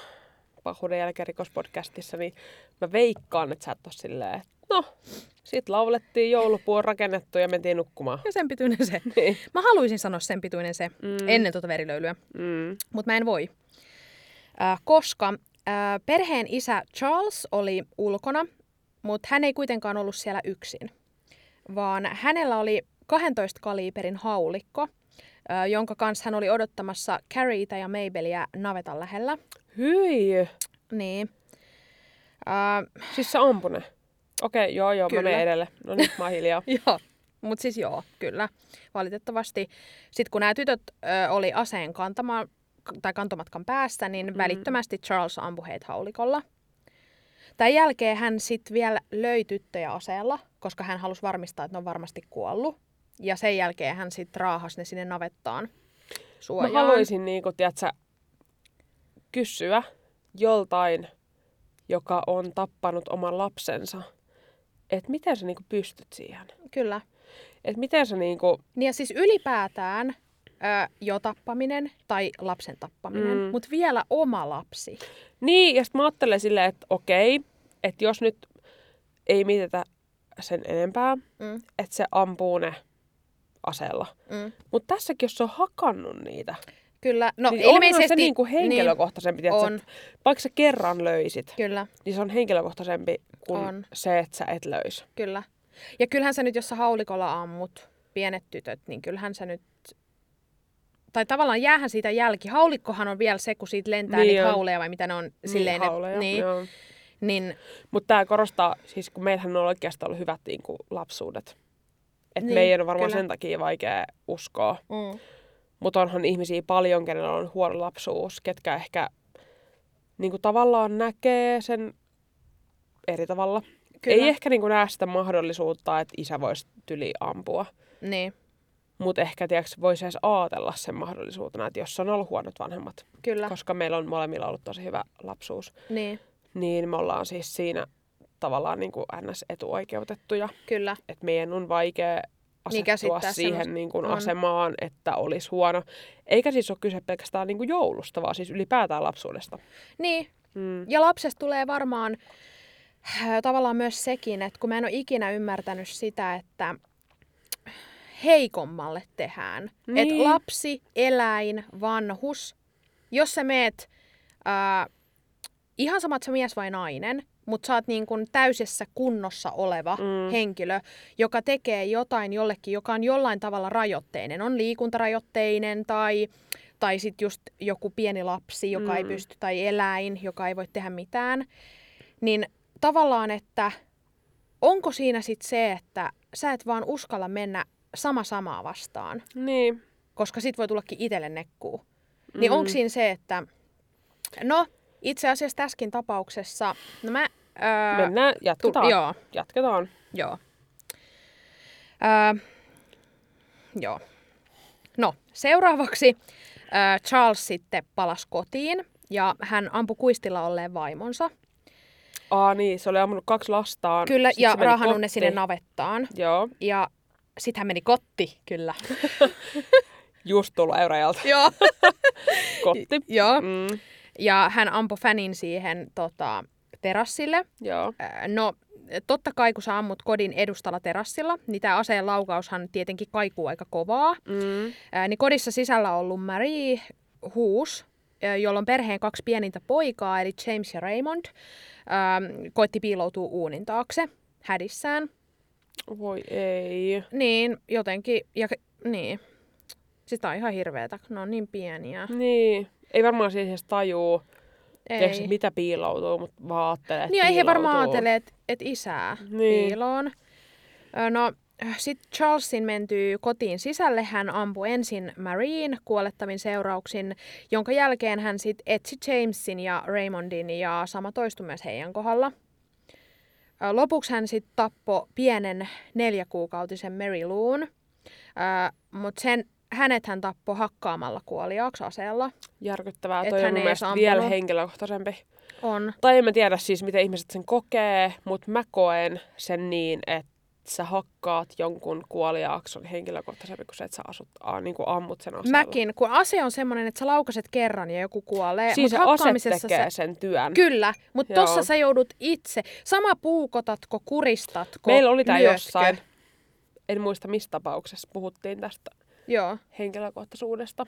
pahuuden jälkeen rikospodcastissa, niin mä veikkaan, että sä et ole silleen, että no, sit laulettiin, joulupuu on rakennettu ja mentiin nukkumaan. Ja sen pituinen se. Niin. Mä haluaisin sanoa sen pituinen se Mm. ennen tuota verilöylyä, Mm. mutta mä en voi. Äh, koska äh, perheen isä Charles oli ulkona, mutta hän ei kuitenkaan ollut siellä yksin, vaan hänellä oli 12 kaliiperin haulikko, äh, jonka kanssa hän oli odottamassa Carrieta ja Mabelia navetan lähellä. Hyi! Niin. Äh, Siis se ampui Okei, joo joo, Kyllä. mä menen edelle. No nyt mä oon hiljaa. joo, mutta siis joo, kyllä. Valitettavasti sitten kun nämä tytöt ö, oli aseen kantama, tai kantomatkan päässä, niin mm. välittömästi Charles ampui heitä haulikolla. Tämän jälkeen hän sitten vielä löi tyttöjä aseella, koska hän halusi varmistaa, että ne on varmasti kuollut. Ja sen jälkeen hän sitten raahasi ne sinne navettaan Mä suojaan. haluaisin niinku, tiedätkö, kysyä joltain, joka on tappanut oman lapsensa, että miten sä niinku pystyt siihen? Kyllä. Että miten sä niinku, Niin ja siis ylipäätään ö, jo tappaminen tai lapsen tappaminen, Mm. mutta vielä oma lapsi. niin, ja sitten mä ajattelen silleen, että okei, että jos nyt ei mietitä sen enempää, Mm. että se ampuu ne aseella. Mm. Mutta tässäkin, jos se on hakannut niitä, Kyllä. No niin onhan ilmeisesti... se niinku henkilökohtaisempi, niin, on. että vaikka sä kerran löysit, Kyllä, niin se on henkilökohtaisempi kuin On. se, että sä et löys. kyllä. Ja kyllähän sä nyt, jos sä haulikolla ammut pienet tytöt, niin kyllähän sä nyt... Tai tavallaan jäähän siitä jälki. Haulikkohan on vielä se, kun siitä lentää Niin niin niitä on. hauleja vai mitä ne on silleen. niin, hauleja, niin, joo. niin, Mutta tämä korostaa, siis kun meillähän on oikeastaan ollut hyvät niin kuin, lapsuudet. Et Niin, meidän on varmaan kyllä. sen takia vaikea uskoa. mm, Mutta onhan ihmisiä paljon, kenellä on huono lapsuus, ketkä ehkä niin kuin, tavallaan näkee sen eri tavalla. Kyllä. Ei ehkä niin kuin, näe sitä mahdollisuutta, että isä voisi tyli ampua. niin, Mutta ehkä tiiäks, voisi edes ajatella sen mahdollisuutena, että jos on ollut huonot vanhemmat, kyllä. koska meillä on molemmilla ollut tosi hyvä lapsuus, Niin, niin me ollaan siis siinä tavallaan niin kuin NS-etuoikeutettuja. kyllä. Että meidän on vaikea Niin asettua käsittää siihen niin kuin On. asemaan, että olisi huono. Eikä siis ole kyse pelkästään niin kuin joulusta, vaan siis ylipäätään lapsuudesta. Niin, Mm. Ja lapsesta tulee varmaan tavallaan myös sekin, että kun mä en ole ikinä ymmärtänyt sitä, että heikommalle tehdään. Niin. Että lapsi, eläin, vanhus, jos sä meet äh, ihan samat sä mies vai nainen, mutta sä oot niin kuin täysessä kunnossa oleva Mm. henkilö, joka tekee jotain jollekin, joka on jollain tavalla rajoitteinen. On liikuntarajoitteinen tai, tai sitten just joku pieni lapsi, joka mm. ei pysty, tai eläin, joka ei voi tehdä mitään. Niin tavallaan, että onko siinä sitten se, että sä et vaan uskalla mennä sama samaa vastaan, Niin. koska sit voi tullakin itselle nekkuu. Niin Mm. onko siinä se, että... No, itse asiassa tässäkin tapauksessa... No mä... Öö, Mennään, jatketaan. tu- joo, Jatketaan. joo. Öö, joo. No, seuraavaksi öö, Charles sitten palasi kotiin ja hän ampui kuistilla olleen vaimonsa. Aa niin, se oli ammunut kaksi lastaan. Kyllä, sit ja raahannut ne sinne navettaan. Joo, Ja sitten hän meni kotti, kyllä. just tullut Eurajalta. Joo. Kotti. Joo. Mm, Ja hän ampui Fanin siihen tota, terassille. joo. No, totta kai kun sä ammut kodin edustalla terassilla, niin tämä aseen laukaushan tietenkin kaikuu aika kovaa. Mm, Ää, niin kodissa sisällä ollut Marie huus, jolla on perheen kaksi pienintä poikaa, eli James ja Raymond, ää, koitti piiloutua uunin taakse hädissään. voi ei. Niin, jotenkin, ja niin. Sitä on ihan hirveetä, kun ne on niin pieniä. Niin. Ei varmaan siis edes tajuu, Ei. tiedätkö, mitä piiloutuu, mutta vaan ajattelee, Niin, ei he varmaan ajattele, että et isää Niin. piiloon. No, sitten Charlesin mentyy kotiin sisälle. Hän ampui ensin Marine kuolettavin seurauksin, jonka jälkeen hän sitten etsi Jamesin ja Raymondin ja sama toistui myös heidän kohdalla. Lopuksi hän sitten tappoi pienen neljäkuukautisen Mary Loon, mutta sen hänet hän tappoi hakkaamalla kuoliaaksi aseella. Järkyttävää. Et Toi hän on mun ei mielestä edes vielä henkilökohtaisempi. On. Tai en mä tiedä siis, miten ihmiset sen kokee, mutta mä koen sen niin, että sä hakkaat jonkun kuoliaaksi on henkilökohtaisempi kuin se, että sä asut, a, niin kuin ammut sen aseella. Mäkin, kun ase on semmoinen, että sä laukaset kerran ja joku kuolee. Siis se mut ase hakkaamisessa tekee sä- sen työn. Kyllä, mutta Joo. tossa sä joudut itse. Sama puukotatko, kuristatko, Meillä oli lyötkö. jossain, en muista missä tapauksessa puhuttiin tästä Joo, henkilökohtaisuudesta.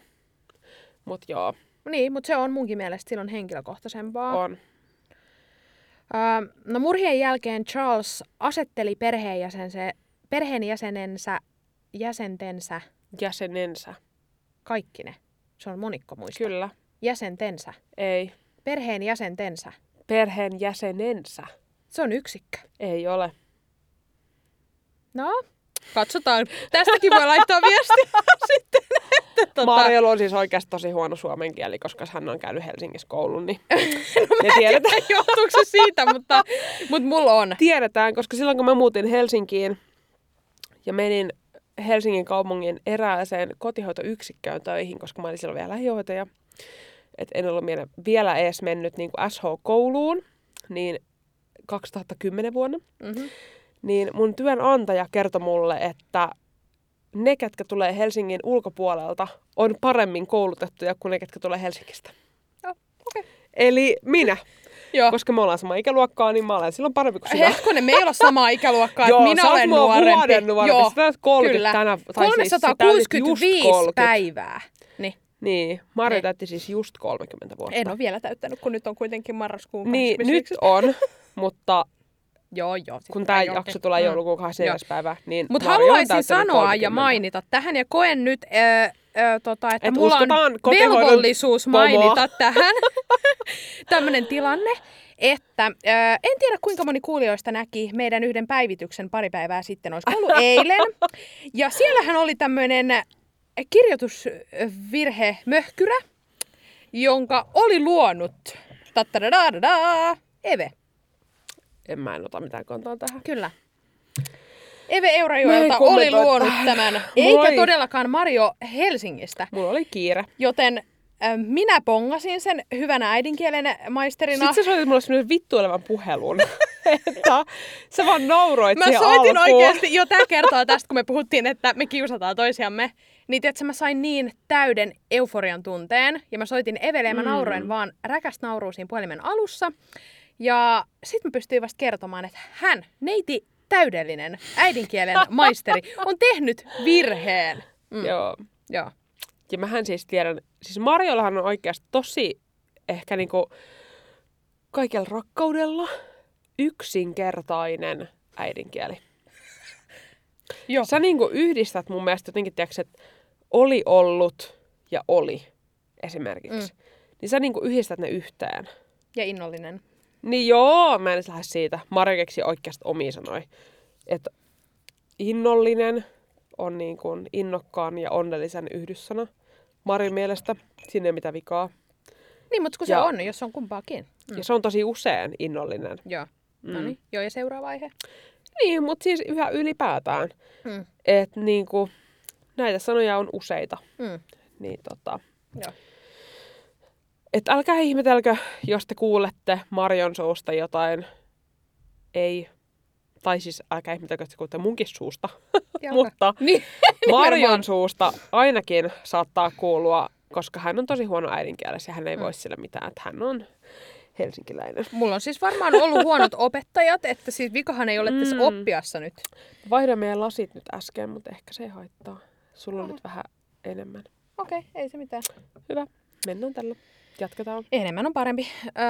Mutta joo, niin, mutta se on munkin mielestä silloin henkilökohtaisempaa. on. Öö, no murhien jälkeen Charles asetteli perheenjäsense, perheenjäsenensä, jäsentensä, Jäsenensä. kaikki ne. Se on monikko muista. Kyllä. Jäsentensä. Ei. Perheen jäsentensä. Perheen jäsenensä. Se on yksikkö. Ei ole. No, katsotaan. Tästäkin voi laittaa viestiä sitten. Tota, Marjalla on siis oikeasti tosi huono suomen kieli, koska hän on käynyt Helsingissä koulun, niin me tiedetään. johtuuko se siitä, mutta, mutta mulla on. tiedetään, koska silloin kun mä muutin Helsinkiin ja menin Helsingin kaupungin erääseen kotihoitoyksikköön töihin, koska mä olin silloin vielä lähihoitaja, että en ollut vielä- vielä edes mennyt niin kuin SH-kouluun, niin 2010 vuonna, Mm-hmm. niin mun työnantaja kertoi mulle, että ne, ketkä tulee Helsingin ulkopuolelta, on paremmin koulutettuja kuin ne, ketkä tulee Helsingistä. Joo, okei. Eli minä, Joo. koska me ollaan sama ikäluokkaa, niin mä olen silloin parempi kuin sinä. Hetkonen, me ei olla samaa ikäluokkaa, että Joo, minä sä olen mua nuorempi. vuoden nuorempi. Joo, Sä täytät 30 kyllä. tänä- tai siis sä täytit 365 just 30. päivää. Niin, Niin, Marja Niin. täytti siis just 30 vuotta. en ole vielä täyttänyt, kun nyt on kuitenkin marraskuun Niin, 25. nyt on, mutta Joo, joo. sit kun tämä jakso tulee joulukuun 24. päivä, niin Mutta haluaisin sanoa 30. ja mainita tähän ja koen nyt, ö, ö, tota, että Et mulla on velvollisuus mainita tähän tämmöinen tilanne, että ö, en tiedä kuinka moni kuulijoista näki meidän yhden päivityksen pari päivää sitten, olisiko ollut eilen. Ja siellähän oli tämmöinen kirjoitusvirhe möhkyrä, jonka oli luonut Eve. En mä en ota mitään kantaa tähän. Kyllä. Eve Eurajoelta oli luonut tämän, eikä Moi. todellakaan Mario Helsingistä. Mulla oli kiire. Joten äh, minä pongasin sen hyvänä äidinkielen maisterina. Sitten sä soitit mulle semmoinen vittuilevan puhelun. että sä vaan nauroit Mä soitin alkuun. oikeasti, jo tää kertoo tästä, kun me puhuttiin, että me kiusataan toisiamme. Niin että mä sain niin täyden euforian tunteen. Ja mä soitin Evelle ja mä Mm. nauroin vaan räkästä naurua siinä puhelimen alussa. Ja sit mä pystyin vasta kertomaan, että hän, neiti täydellinen äidinkielen maisteri, on tehnyt virheen. Mm. Joo. Joo. Ja mähän siis tiedän, siis Marjollahan on oikeasti tosi ehkä niinku kaikella rakkaudella yksinkertainen äidinkieli. Joo. Sä niinku yhdistät mun mielestä jotenkin, tiiäks, että oli ollut ja oli esimerkiksi. Mm. Niin sä niinku yhdistät ne yhteen. Ja innollinen. Niin joo, mä en lähde siitä. Marja keksi oikeasti omia sanoi. Että innollinen on niin kuin innokkaan ja onnellisen yhdyssana. Marin mielestä siinä ei mitään vikaa. Niin, mutta kun se Ja- on, jos on kumpaakin. Mm. Ja se on tosi usein innollinen. Joo. Mm. No niin, joo, ja seuraava aihe. Niin, mutta siis yhä ylipäätään. Mm. Että niinku, näitä sanoja on useita. Mm. Niin tota, Joo. Et älkää ihmetelkö, jos te kuulette Marion suusta jotain ei. Tai siis älkää ihmetelkö, että te kuulette munkin suusta. Mutta Niin. Marion suusta ainakin saattaa kuulua, koska hän on tosi huono äidinkielessä ja hän ei Mm. voi sille mitään, että hän on helsinkiläinen. Mulla on siis varmaan ollut huonot opettajat, että siis vikahan ei ole tässä Mm. oppiassa nyt. Vaihdoin meidän lasit nyt äsken, mutta ehkä se ei haittaa. Sulla on nyt vähän enemmän. Okei, okay, ei se mitään. Hyvä, mennään tällä. Jatketaan. Enemmän on parempi. Öö,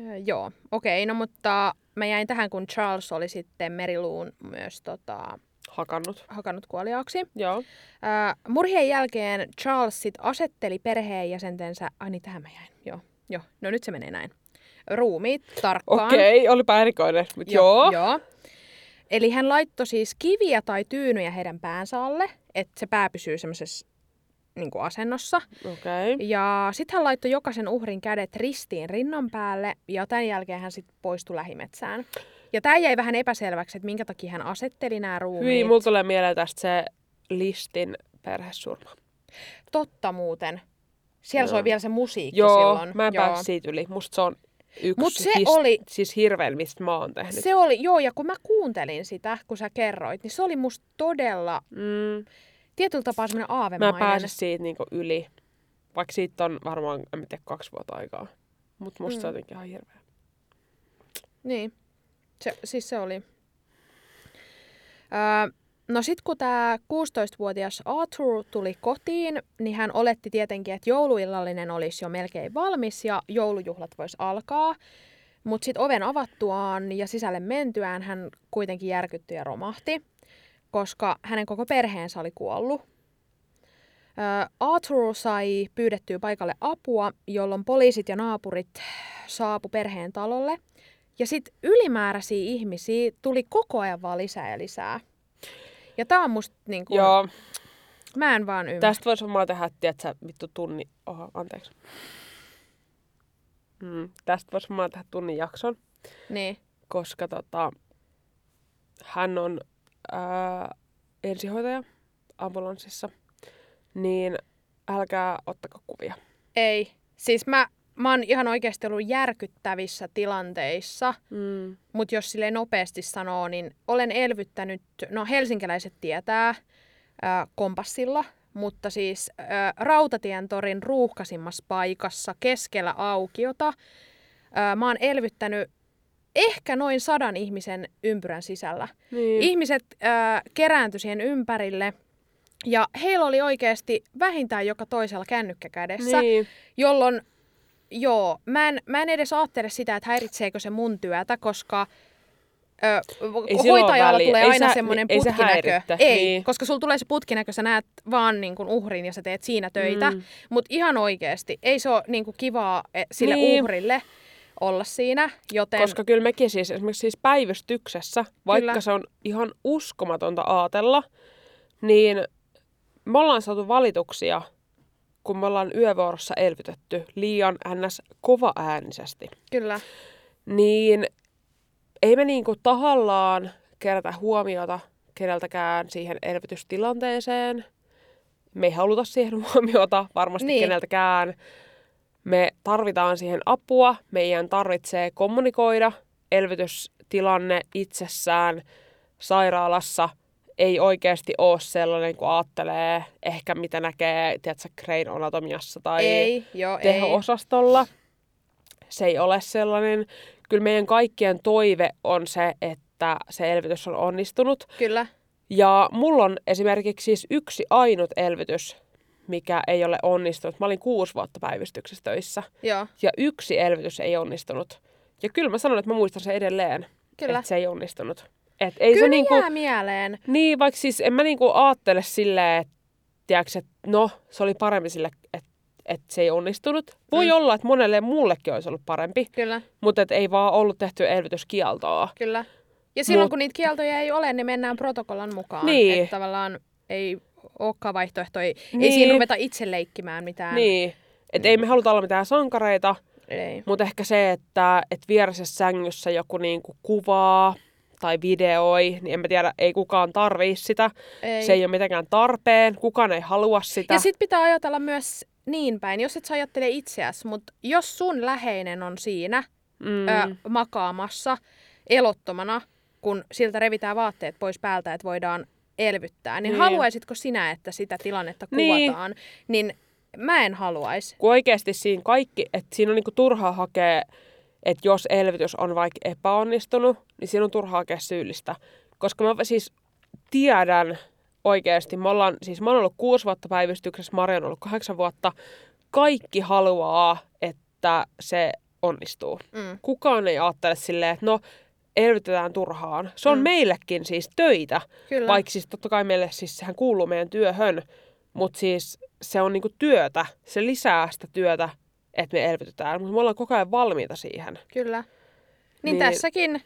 öö, joo, okei, okay, no mutta mä jäin tähän, kun Charles oli sitten Meriluun myös tota, Hakannut. hakannut kuoliaaksi. Joo. Öö, murhien jälkeen Charles sit asetteli perheenjäsentensä, ai niin tähän mä jäin, joo, joo, no nyt se menee näin. Ruumiit tarkkaan. Okei, okay, olipa erikoinen, mutta joo. joo. Eli hän laittoi siis kiviä tai tyynyjä heidän päänsä alle, että se pää pysyy semmoisessa niin asennossa. Okei. Okay. Ja sitten hän laittoi jokaisen uhrin kädet ristiin rinnan päälle ja tämän jälkeen hän sitten poistui lähimetsään. Ja tämä jäi vähän epäselväksi, että minkä takia hän asetteli nämä ruumiit. Hyvin, mulla tulee mieleen tästä se Listin perhesurma. Totta muuten. Siellä Joo. soi vielä se musiikki Joo, silloin. mä en Joo. pääse siitä yli. Musta se on yksi Mut se oli- siis hirveän, mistä mä oon tehnyt. Se oli, joo, ja kun mä kuuntelin sitä, kun sä kerroit, niin se oli musta todella Mm, tietyllä tapaa semmoinen mä en aavemainen. pääse siitä niinku yli. Vaikka siitä on varmaan, en tiedä, kaksi vuotta aikaa. Mutta musta mm. se on jotenkin ihan hirveä. Niin, se, siis se oli. Öö, no sit kun tämä 16-vuotias Arthur tuli kotiin, niin hän oletti tietenkin, että jouluillallinen olisi jo melkein valmis ja joulujuhlat vois alkaa. Mutta sitten oven avattuaan ja sisälle mentyään hän kuitenkin järkyttyi ja romahti, koska hänen koko perheensä oli kuollut. Arthur sai pyydettyä paikalle apua, jolloin poliisit ja naapurit saapu perheen talolle. Ja sitten ylimääräisiä ihmisiä tuli koko ajan vaan lisää ja lisää. Ja tää on musta niinku, Joo, mä en vaan ymmärrä. tästä voisi varmaan tehdä, tiedätkö, vittu tunni... Oho, anteeksi. Mm, tästä voisi varmaan tehdä tunnin jakson. Niin, koska tota, hän on ää, ensihoitaja ambulanssissa, niin älkää ottako kuvia. ei. Siis mä, mä oon ihan oikeasti ollut järkyttävissä tilanteissa, Mm. mutta jos sille nopeasti sanoo, niin olen elvyttänyt, no helsinkiläiset tietää, ää, kompassilla, mutta siis ää, Rautatien torin ruuhkasimmassa paikassa keskellä aukiota. Ää, mä oon elvyttänyt ehkä noin sadan ihmisen ympyrän sisällä. Niin. Ihmiset äh, kerääntyi siihen ympärille ja heillä oli oikeasti vähintään joka toisella kännykkä kädessä, niin. jolloin joo, mä en, mä en edes ajattele sitä, että häiritseekö se mun työtä, koska ö, Ei hoitajalla tulee Ei aina se- semmoinen ei se putkinäkö. Ei, niin. koska sulla tulee se putkinäkö, sä näet vaan niin kuin uhrin ja sä teet siinä töitä. Mm. Mutta ihan oikeasti, ei se ole niin kuin kivaa eh, sille Niin. uhrille olla siinä, joten... Koska kyllä mekin siis esimerkiksi siis päivystyksessä, vaikka Kyllä. se on ihan uskomatonta ajatella, niin me ollaan saatu valituksia, kun me ollaan yövuorossa elvytetty liian ns. kova äänisesti. Kyllä, niin ei me niinku tahallaan kerätä huomiota keneltäkään siihen elvytystilanteeseen. Me ei haluta siihen huomiota varmasti niin. keneltäkään. Me tarvitaan siihen apua. Meidän tarvitsee kommunikoida. Elvytystilanne itsessään sairaalassa ei oikeasti ole sellainen, kun ajattelee ehkä mitä näkee, tiedätkö, Crane Anatomiassa tai ei, joo, ei. teho-osastolla. Se ei ole sellainen. Kyllä meidän kaikkien toive on se, että se elvytys on onnistunut. Kyllä, Ja mulla on esimerkiksi siis yksi ainut elvytys, mikä ei ole onnistunut. Mä olin kuusi vuotta päivystyksessä töissä. joo, Ja yksi elvytys ei onnistunut. Ja kyllä mä sanon, että mä muistan sen edelleen, kyllä. että se ei onnistunut. Et ei Kyllä se niinku, jää mieleen. niin, vaikka siis en mä niinku ajattele silleen, että tiedätkö, että no, se oli parempi sille, että, että se ei onnistunut. Voi Mm. olla, että monelle muullekin olisi ollut parempi, Kyllä, mutta et ei vaan ollut tehty elvytyskieltoa. kyllä. Ja silloin Mut- kun niitä kieltoja ei ole, niin mennään protokollan mukaan. Niin. Että tavallaan ei olekaan vaihtoehto. Ei, Niin. ei siinä ruveta itse leikkimään mitään. Niin. Että ei me haluta olla mitään sankareita, Ei. mutta ehkä se, että et vieressä sängyssä joku niinku kuvaa tai videoi, niin en mä tiedä, ei kukaan tarvii sitä. ei. Se ei ole mitenkään tarpeen, kukaan ei halua sitä. Ja sitten pitää ajatella myös niin päin, jos et sä ajattele itseäsi, mutta jos sun läheinen on siinä mm. ö, makaamassa elottomana, kun siltä revitään vaatteet pois päältä, että voidaan elvyttää, niin, Niin. haluaisitko sinä, että sitä tilannetta Niin. kuvataan? Niin mä en haluaisi. kun oikeasti siinä kaikki, että siinä on niinku turhaa hakea, että jos elvytys on vaikka epäonnistunut, niin siinä on turhaa hakea syyllistä. Koska mä siis tiedän oikeasti, me ollaan, siis mä oon ollut kuusi vuotta päivystyksessä, Mari on ollut kahdeksan vuotta, kaikki haluaa, että se onnistuu. Mm. Kukaan ei ajattele silleen, että no, elvytetään turhaan. Se on Mm. meillekin siis töitä, Kyllä. vaikka siis totta kai meille siis sehän kuuluu meidän työhön, mutta siis se on niinku työtä, se lisää sitä työtä, että me elvytetään, mutta me ollaan koko ajan valmiita siihen. Kyllä. Niin, Niin. tässäkin, niin,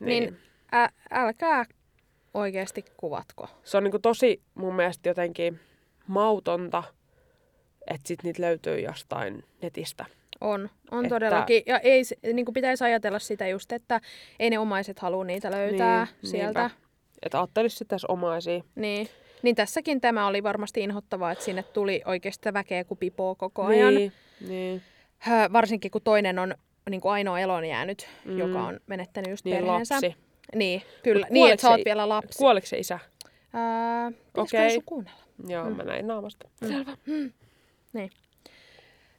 Niin. niin ä, älkää oikeasti kuvatko. Se on niinku tosi mun mielestä jotenkin mautonta, että sit niitä löytyy jostain netistä. On, on Että- todellakin. Ja ei, niin kuin pitäisi ajatella sitä just, että ei ne omaiset halua niitä löytää Niin, sieltä. niinpä. Että ajattelisi sitten tässä omaisia. Niin. niin tässäkin tämä oli varmasti inhottavaa, että sinne tuli oikeasti sitä väkeä kuin pipoo koko ajan. Niin, niin, Hö, Varsinkin kun toinen on niin kuin ainoa elon jäänyt, Mm. mm. joka on menettänyt just niin perheensä. lapsi. Niin, kyllä. Niin, että sä oot vielä lapsi. Kuoliko se isä? Pitäisikö Okei. okay. kuunnella? Joo, mm. mä näin naamasta. Selvä. Mm. Niin.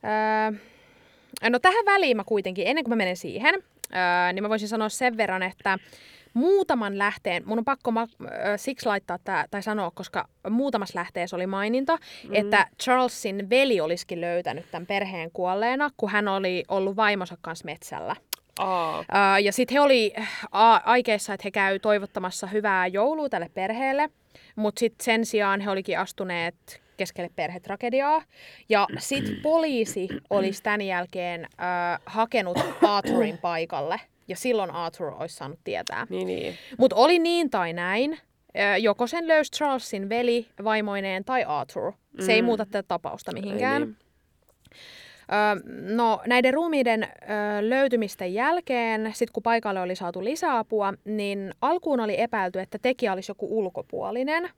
Öö, no tähän väliin mä kuitenkin, ennen kuin mä menen siihen, öö, niin mä voisin sanoa sen verran, että muutaman lähteen, mun on pakko ma- siksi laittaa tää, tai sanoa, koska muutamassa lähteessä oli maininta, mm. että Charlesin veli olisikin löytänyt tämän perheen kuolleena, kun hän oli ollut vaimonsa kanssa metsällä. Aa, Ää, ja sitten he oli a- aikeissa, että he käy toivottamassa hyvää joulua tälle perheelle, mutta sitten sen sijaan he olikin astuneet keskelle perhetragediaa. Ja sitten poliisi olisi tämän jälkeen ää, hakenut Arthurin paikalle, ja silloin Arthur olisi saanut tietää. niin niin. Mutta oli niin tai näin, joko sen löysi Charlesin veli vaimoineen tai Arthur. Se ei Mm. muuta tätä tapausta mihinkään. Ei niin. Ö, no näiden ruumiiden ö, löytymisten jälkeen, sit kun paikalle oli saatu lisäapua, niin alkuun oli epäilty, että tekijä olisi joku ulkopuolinen.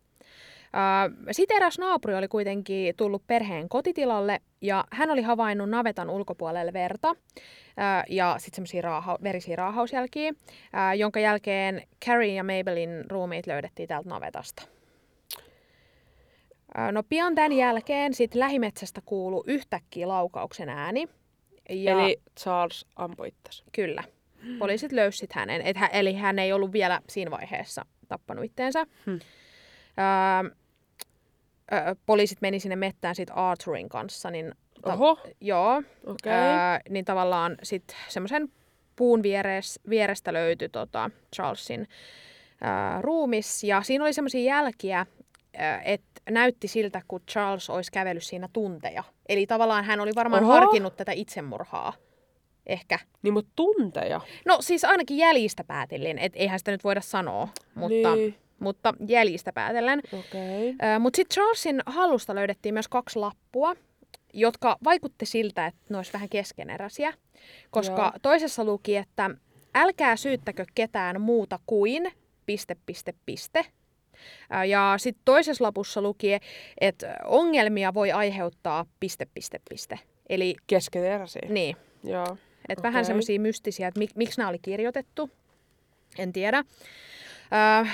Sitten eräs naapuri oli kuitenkin tullut perheen kotitilalle ja hän oli havainnut navetan ulkopuolelle verta ö, ja sitten semmoisia raaha- verisiä raahausjälkiä, ö, jonka jälkeen Carrie ja Mabelin ruumiit löydettiin täältä navetasta. Ö, No pian tämän jälkeen sit lähimetsästä kuului yhtäkkiä laukauksen ääni. Ja Eli Charles ampui itsensä. kyllä, poliisit löysivät hänen. Et hän, eli hän ei ollut vielä siinä vaiheessa tappanut itteensä. Hmm. Ö, ö, poliisit meni sinne mettään sit Arthurin kanssa, niin, ta- Oho, joo, okei. ö, niin tavallaan sit semmoisen puun vieres, vierestä löytyi tota Charlesin ö, ruumis. Ja siinä oli semmoisia jälkiä, että näytti siltä, kun Charles olisi kävellyt siinä tunteja. Eli tavallaan hän oli varmaan Oho. harkinnut tätä itsemurhaa. Ehkä. Niin, mutta tunteja. No siis ainakin jäljistä päätellen, että eihän sitä nyt voida sanoa, mutta, Niin. Mutta jäljistä päätellen. Ö, Mutta sitten Charlesin hallusta löydettiin myös kaksi lappua, jotka vaikutti siltä, että ne olisi vähän keskeneräisiä. Koska Joo. toisessa luki, että älkää syyttäkö ketään muuta kuin piste, piste, piste. Ja sitten toisessa lapussa luki, että ongelmia voi aiheuttaa piste, piste, piste. Eli Keskeneräisiä. niin, Joo. et okay. vähän semmoisia mystisiä, että mik, miksi nämä oli kirjoitettu. En tiedä.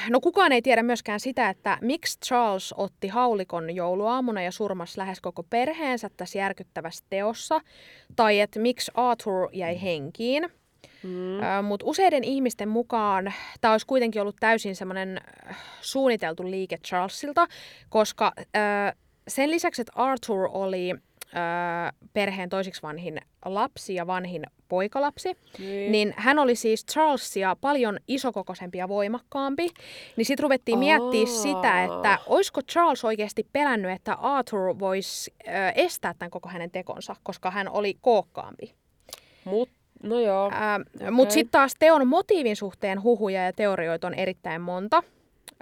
No kukaan ei tiedä myöskään sitä, että miksi Charles otti haulikon jouluaamuna ja surmas lähes koko perheensä tässä järkyttävässä teossa, tai että miksi Arthur jäi henkiin. Mm. Öö, Mutta useiden ihmisten mukaan tämä olisi kuitenkin ollut täysin semmoinen suunniteltu liike Charlesilta, koska sen lisäksi, että Arthur oli perheen toisiksi vanhin lapsi ja vanhin poikalapsi, Niin. niin hän oli siis Charlesia paljon isokokoisempi ja voimakkaampi. Niin sitten ruvettiin miettiä Aa. sitä, että olisiko Charles oikeasti pelännyt, että Arthur voisi ö, estää tämän koko hänen tekonsa, koska hän oli kookkaampi. Mut, no joo. Okay. Mutta sitten taas teon motiivin suhteen huhuja ja teorioita on erittäin monta, ö,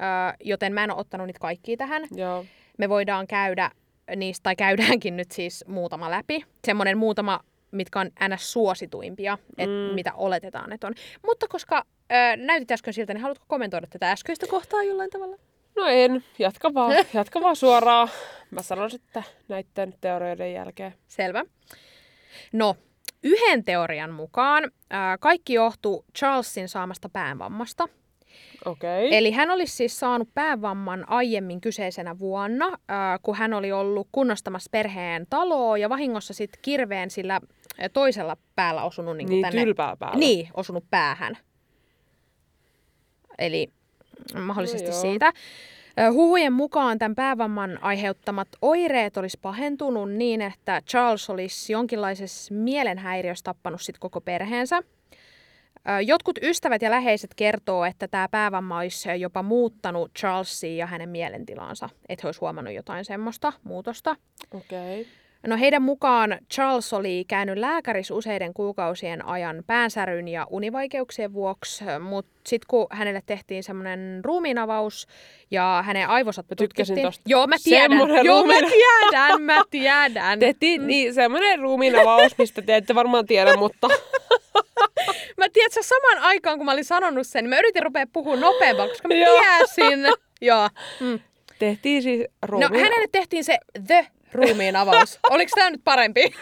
joten mä en ole ottanut niitä kaikkia tähän. Joo. me voidaan käydä niistä, tai käydäänkin nyt siis muutama läpi. Semmoinen muutama, mitkä on ns. suosituimpia, et Mm. mitä oletetaan, että on. Mutta koska ö, näytit äsken siltä, niin haluatko kommentoida tätä äskeistä kohtaa jollain tavalla? No en, jatka vaan, jatka vaan suoraan. Mä sanon sitten näiden teorioiden jälkeen. Selvä. No, yhden teorian mukaan ää, kaikki johtuu Charlesin saamasta päävammasta. Okay. Eli hän olisi siis saanut päävamman aiemmin kyseisenä vuonna, ää, kun hän oli ollut kunnostamassa perheen taloa ja vahingossa sitten kirveen sillä toisella päällä osunut niin Niin, tänne. päällä. Niin, osunut päähän. Eli mahdollisesti No joo. siitä. Huhujen mukaan tämän päävamman aiheuttamat oireet olisi pahentunut niin, että Charles olisi jonkinlaisessa mielenhäiriössä tappanut sit koko perheensä. Jotkut ystävät ja läheiset kertoo, että tämä päävamma olisi jopa muuttanut Charlesia ja hänen mielentilaansa, että he olisi huomannut jotain semmoista muutosta. Okei. Okay. No heidän mukaan Charles oli käynyt lääkärissä useiden kuukausien ajan päänsäryn ja univaikeuksien vuoksi, mutta sitten kun hänelle tehtiin semmoinen ruumiinavaus ja hänen tykkäsin tutkittiin- tosta. Joo, mä tiedän. Semmonen Joo, mä tiedän, mä tiedän. Tehtiin niin, semmoinen ruumiinavaus, mistä te ette varmaan tiedä, mutta Mä tiedän, että saman aikaan kun mä olin sanonut sen, niin mä yritin rupea puhua nopeampaa, koska mä tiesin. Joo. Mm. tehtiin siis No hänelle tehtiin se the ruumiin avaus. Oliko tämä nyt parempi?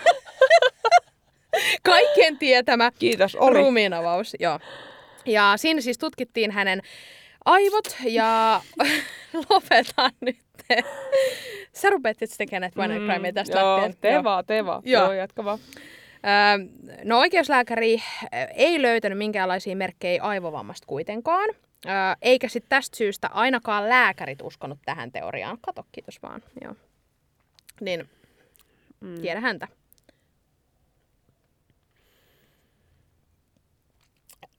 Kaikkien tietämä Kiitos, oli. ruumiinavaus. Joo. Ja siinä siis tutkittiin hänen aivot ja lopetan nyt. Sä rupeat sitten tekemään näitä Crimea tästä Mm, joo, lähtien. tee Joo. vaan, tee vaan. Joo. Joo, jatka vaan. Öö, no oikeuslääkäri ö, ei löytänyt minkäänlaisia merkkejä aivovammasta kuitenkaan. Öö, eikä sitten tästä syystä ainakaan lääkärit uskonut tähän teoriaan. Kato, kiitos vaan. Joo. Niin, Mm. tiedä häntä.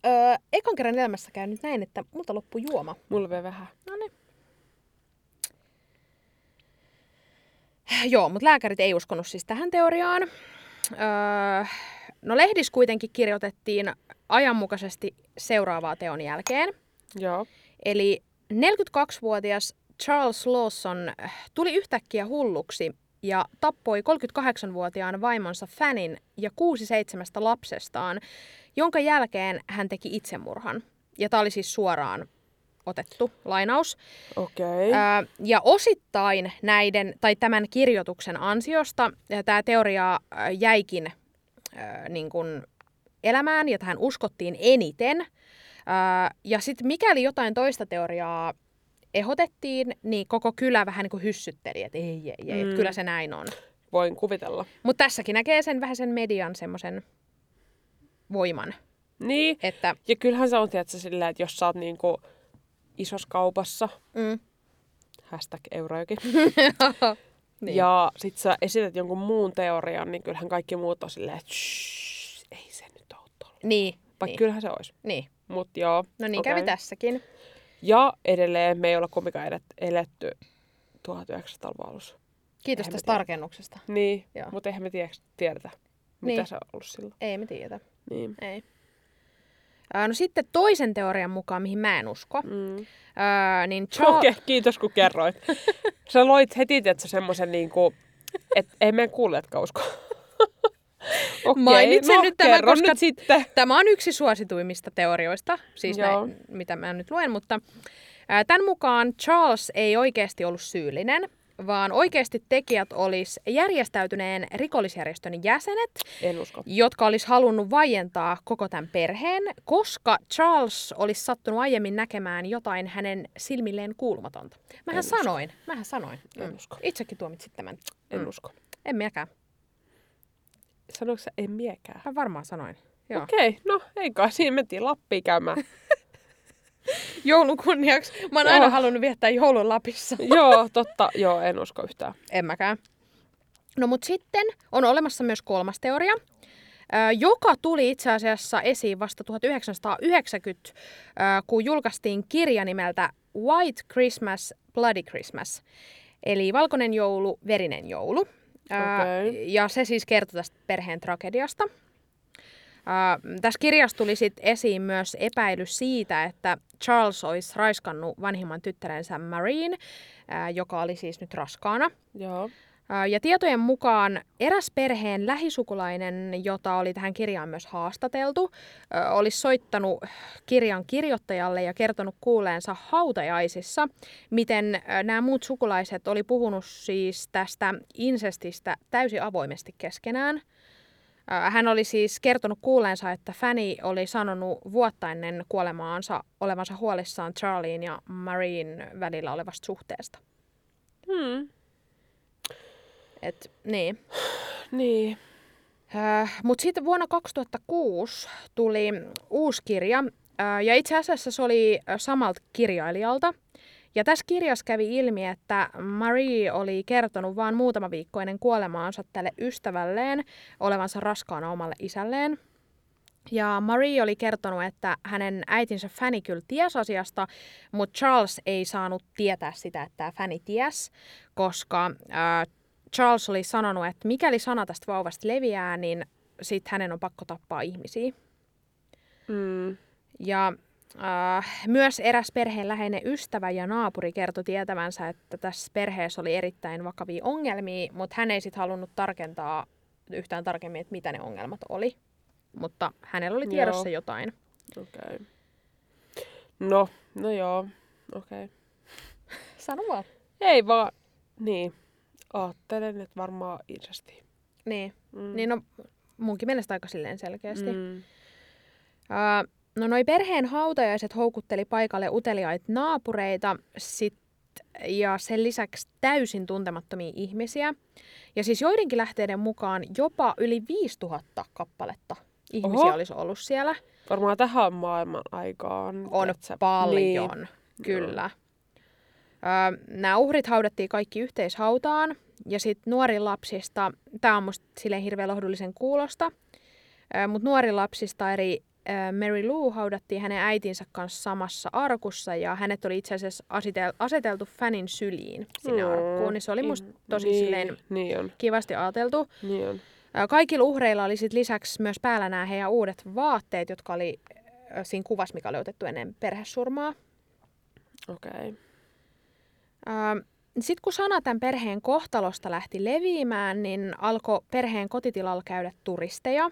Öö, ekan kerran elämässä käy nyt näin, että multa loppui juoma. Mulla vielä vähän. No niin. Joo, mutta lääkärit ei uskonut siis tähän teoriaan. Öö, no lehdissä kuitenkin kirjoitettiin ajanmukaisesti seuraavaa teon jälkeen. Joo. Eli 42-vuotias Charles Lawson tuli yhtäkkiä hulluksi ja tappoi 38-vuotiaan vaimonsa Fanin ja kuusi seitsemästä lapsestaan, jonka jälkeen hän teki itsemurhan. Ja tämä oli siis suoraan otettu lainaus. Okei. Ää, ja osittain näiden, tai tämän kirjoituksen ansiosta tämä teoria jäikin ää, niin kuin elämään ja tähän uskottiin eniten. Ää, ja sitten mikäli jotain toista teoriaa ehdotettiin, niin koko kylä vähän niin kuin hyssytteli, että ei, ei, ei, mm. Kyllä se näin on. Voin kuvitella. Mutta tässäkin näkee sen vähän sen median semmoisen voiman, Niin. että Ja kyllähän se on, tiedätkö, silleen, että jos sä oot niinku isossa kaupassa, mm, hashtag eurojoki, niin. ja sit sä esität jonkun muun teorian, niin kyllähän kaikki muut on silleen, että "Shh, ei se nyt ole tolla. niin, Vaikka niin, kyllähän se olisi. niin. Mut joo. No niin okei. kävi tässäkin. Ja edelleen me ei olla kumpikaan elet, eletty 1900-luvun alussa. Kiitos Eihän tästä tarkennuksesta. Niin, Joo. mutta eihän me tiedetä, mitä Niin. se on ollut silloin. Ei me tiedetä. Niin. Ei. No sitten toisen teorian mukaan, mihin mä en usko, Mm. ää, niin Charles... Okei, kiitos kun kerroit. Sä loit heti, että semmoisen niinku, että ei meidän kuulijatkaan usko. Okei, Mainitsen no, nyt tämän, koska nyt sitten. Tämä on yksi suosituimmista teorioista, siis Joo. näin, mitä mä nyt luen, mutta ää, tämän mukaan Charles ei oikeasti ollut syyllinen, vaan oikeasti tekijät olis järjestäytyneen rikollisjärjestön jäsenet, En usko. jotka olisi halunnut vaientaa koko tämän perheen, koska Charles olisi sattunut aiemmin näkemään jotain hänen silmilleen kuulumatonta. Mähän En usko. sanoin, mähän sanoin. En Mm. usko. Itsekin tuomitsit tämän. En Mm. usko. En minäkään. Sanoiko sä en miekään? Mä varmaan sanoin. Joo. Okei, no ei kai siinä mentiin Lappiin käymään. Joulun kunniaksi. Mä oon Joo. aina halunnut viettää joulun Lapissa. joo, totta. Joo, en usko yhtään. En mäkään. No mut sitten on olemassa myös kolmas teoria, joka tuli itse asiassa esiin vasta 1990, ö, kun julkaistiin kirja nimeltä White Christmas, Bloody Christmas. Eli valkoinen joulu, verinen joulu. Okei. Ja se siis kertoo tästä perheen tragediasta. Tässä kirjassa tuli sit esiin myös epäilys siitä, että Charles olisi raiskannut vanhimman tyttärensä Marine, joka oli siis nyt raskaana. Joo. Ja tietojen mukaan eräs perheen lähisukulainen, jota oli tähän kirjaan myös haastateltu, olisi soittanut kirjan kirjoittajalle ja kertonut kuuleensa hautajaisissa, miten nämä muut sukulaiset oli puhunut siis tästä insestistä täysin avoimesti keskenään. Hän oli siis kertonut kuuleensa, että Fanny oli sanonut vuotta ennen kuolemaansa olevansa huolissaan Charlien ja Marine välillä olevasta suhteesta. Hmm. Et, niin. Niin. Äh, Mutta sitten vuonna 2006 tuli uusi kirja, äh, ja itse asiassa se oli samalta kirjailijalta. Ja tässä kirjassa kävi ilmi, että Marie oli kertonut vain muutama viikko ennen kuolemaansa tälle ystävälleen olevansa raskaana omalle isälleen. Ja Marie oli kertonut, että hänen äitinsä Fanny kyllä ties asiasta, mutta Charles ei saanut tietää sitä, että tämä Fanny ties, koska äh, Charles oli sanonut, että mikäli sana tästä vauvasta leviää, niin sitten hänen on pakko tappaa ihmisiä. Mm. Ja äh, myös eräs perheen läheinen ystävä ja naapuri kertoi tietävänsä, että tässä perheessä oli erittäin vakavia ongelmia, mutta hän ei sitten halunnut tarkentaa yhtään tarkemmin, että mitä ne ongelmat oli. Mutta hänellä oli tiedossa Joo. jotain. Okei. Okay. No, no joo. Okei. Okay. Sano vaan. Ei vaan, niin. Aattelen, että varmaan insesti. Niin. Mm. Niin no, munkin mielestä aika silleen selkeästi. Mm. Uh, no noi perheen hautajaiset houkutteli paikalle uteliaita naapureita sit, ja sen lisäksi täysin tuntemattomia ihmisiä. Ja siis joidenkin lähteiden mukaan jopa yli 5000 kappaletta ihmisiä Oho. olisi ollut siellä. Varmaan tähän maailman aikaan. On paljon, Niin. kyllä. Ö, nämä uhrit haudattiin kaikki yhteishautaan. Ja sitten nuori lapsista, tämä on musta silleen hirveän lohdullisen kuulosta, mutta nuori lapsista eri Mary Lou haudattiin hänen äitinsä kanssa samassa arkussa ja hänet oli itse asiassa asetel- aseteltu Fanin syliin sinne Mm, arkkuun, niin se oli musta tosi niin, silleen Niin on, kivasti ajateltu. niin on. Kaikilla uhreilla oli sit lisäksi myös päällä nämä heidän uudet vaatteet, jotka oli siinä kuvassa, mikä oli otettu ennen perhesurmaa. Okei. Okay. Sitten kun sana tämän perheen kohtalosta lähti leviämään, niin alkoi perheen kotitilalla käydä turisteja. Ö,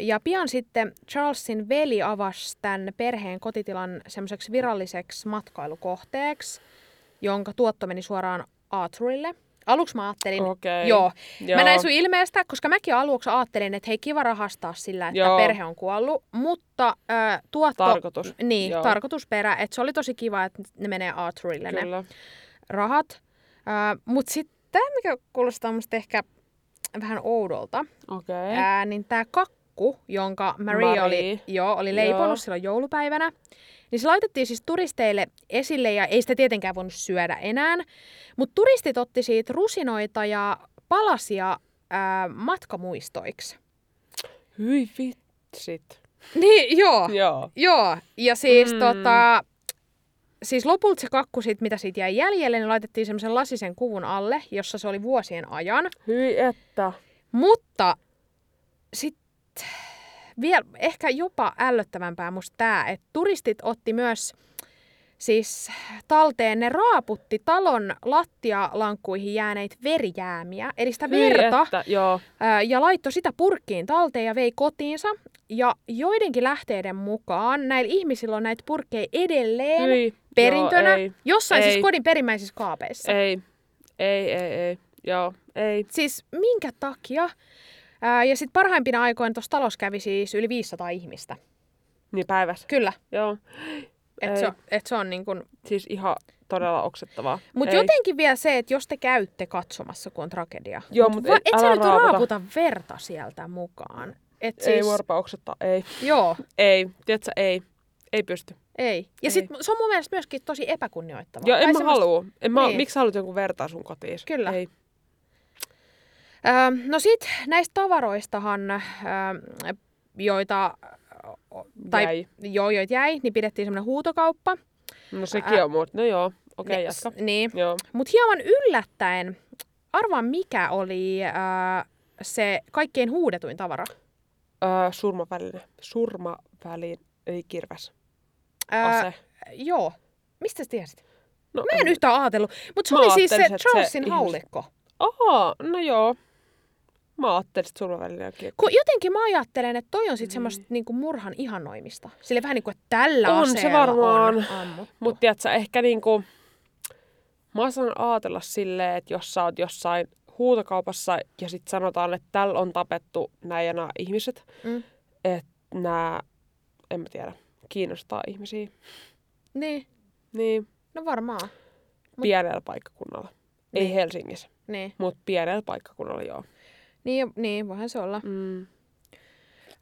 Ja pian sitten Charlesin veli avasi tämän perheen kotitilan semmoiseksi viralliseksi matkailukohteeksi, jonka tuotto meni suoraan Arthurille. Aluksi mä ajattelin, Okei. joo, Joo. Mä näin sun ilmeestä, koska mäkin aluksi ajattelin, että hei kiva rahastaa sillä, että Joo. perhe on kuollut, mutta ö, tuotto... Tarkoitus. Niin, Joo. tarkoitusperä, että se oli tosi kiva, että ne menee Arthurille ne Kyllä. rahat. Uh, Mutta sitten tämä, mikä kuulostaa musta ehkä vähän oudolta. Okay. ää, niin tämä kakku, jonka Marie, Marie. oli, joo, oli leiponut Joo. silloin joulupäivänä, niin se laitettiin siis turisteille esille ja ei sitä tietenkään voinut syödä enää. Mutta turistit otti siitä rusinoita ja palasia ää, matkamuistoiksi. Hyi vitsit. Niin, joo. Joo. Joo, ja siis Mm. tota, siis lopulta se kakku, sit, mitä siitä jäi jäljelle, niin laitettiin semmoisen lasisen kuvun alle, jossa se oli vuosien ajan. Hyi että. Mutta sitten vielä ehkä jopa ällöttävämpää musta tämä, että turistit otti myös siis talteen, ne raaputti talon lattialankkuihin jääneitä verijäämiä, eli sitä Hyi verta, että. Joo. ja laittoi sitä purkkiin talteen ja vei kotiinsa. Ja joidenkin lähteiden mukaan näillä ihmisillä on näitä purkkeja edelleen Hyi. perintönä, Joo, ei. jossain Ei. siis kodin perimmäisissä kaapeissa. Ei. Ei, ei, ei. Joo, ei. Siis minkä takia? Ää, ja sitten parhaimpina aikoina tuossa talossa kävi siis yli 500 ihmistä. Niin päivässä. Kyllä, Joo. että Ei. se, on- et se on niin kuin... Siis ihan todella oksettavaa. Mutta Ei. jotenkin vielä se, että jos te käytte katsomassa, kun on tragedia. Joo, mut va- et- et sä nyt raaputa. raaputa verta sieltä mukaan. Et Ei siis, varpa oksettaa, ei. Joo, Ei, tiedätkö, ei. Ei pysty. ei. Ja Ei. sit se on mun mielestä myöskin tosi epäkunnioittavaa. Joo, en mä semmoista- halua. En mä, Niin. Miksi sä haluat jonkun vertaa sun kotiin? Kyllä. Ei. Öö, no sit näistä tavaroistahan, öö, joita, tai, Jäi. Joo, joita jäi, niin pidettiin semmoinen huutokauppa. No sekin on muut. No joo, okei, Ne- jatka. s- Niin. Mutta hieman yllättäen, arvaa mikä oli öö, se kaikkein huudetuin tavara. Öö, surmaväline. Surmaväline, eli kirves. Ase. joo. Mistä sä tiesit? No, Mä en yhtään ajatellut. Mutta se oli siis se se Charlesin ihmis- haulikko. Aha, no joo. Mä ajattelin, että surmaväline on kirves. Kun jotenkin mä ajattelen, että toi on sit semmoista niinku murhan ihannoimista. Sille vähän niin kuin, että tällä On se varmaan, on ammuttu. Mutta tiedätkö, ehkä niinku... Mä osaan ajatella silleen, että jos sä oot jossain huutokaupassa ja sit sanotaan, että tällä on tapettu näin ja nämä ihmiset, Mm. että nämä, en mä tiedä, kiinnostaa ihmisiä. Niin, Niin, no varmaan. pienellä paikkakunnalla. Ei Niin. Helsingissä, Niin, mutta pienellä paikkakunnalla joo. Niin, niin voihan se olla. Mm.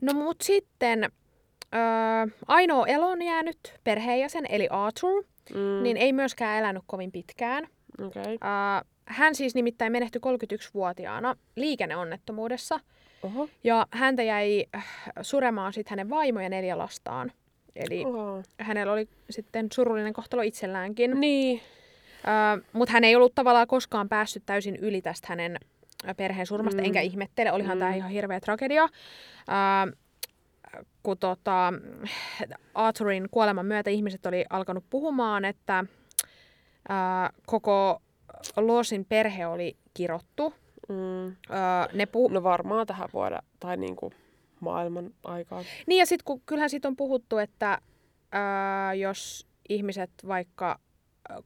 No mut sitten öö, ainoa eloon jäänyt perheenjäsen, eli Arthur, Mm. niin ei myöskään elänyt kovin pitkään. Okei. Öö, hän siis nimittäin menehtyi 31-vuotiaana liikenneonnettomuudessa. Oho. Ja häntä jäi äh, suremaan sitten hänen vaimo ja neljä lastaan. Eli Oho. hänellä oli sitten surullinen kohtalo itselläänkin. Niin. Öö, Mutta hän ei ollut tavallaan koskaan päässyt täysin yli tästä hänen perheen surmasta, Mm. enkä ihmettele, olihan Mm. tämä ihan hirveä tragedia. Öö, kun tota, Arthurin kuoleman myötä ihmiset oli alkanut puhumaan, että öö, koko Lawsin perhe oli kirottu. Mm. Öö, ne puhu... No varmaan tähän vuoda, tai niinku maailman aikaan. Niin ja sitten kun kyllähän siitä on puhuttu, että ää, jos ihmiset vaikka ää,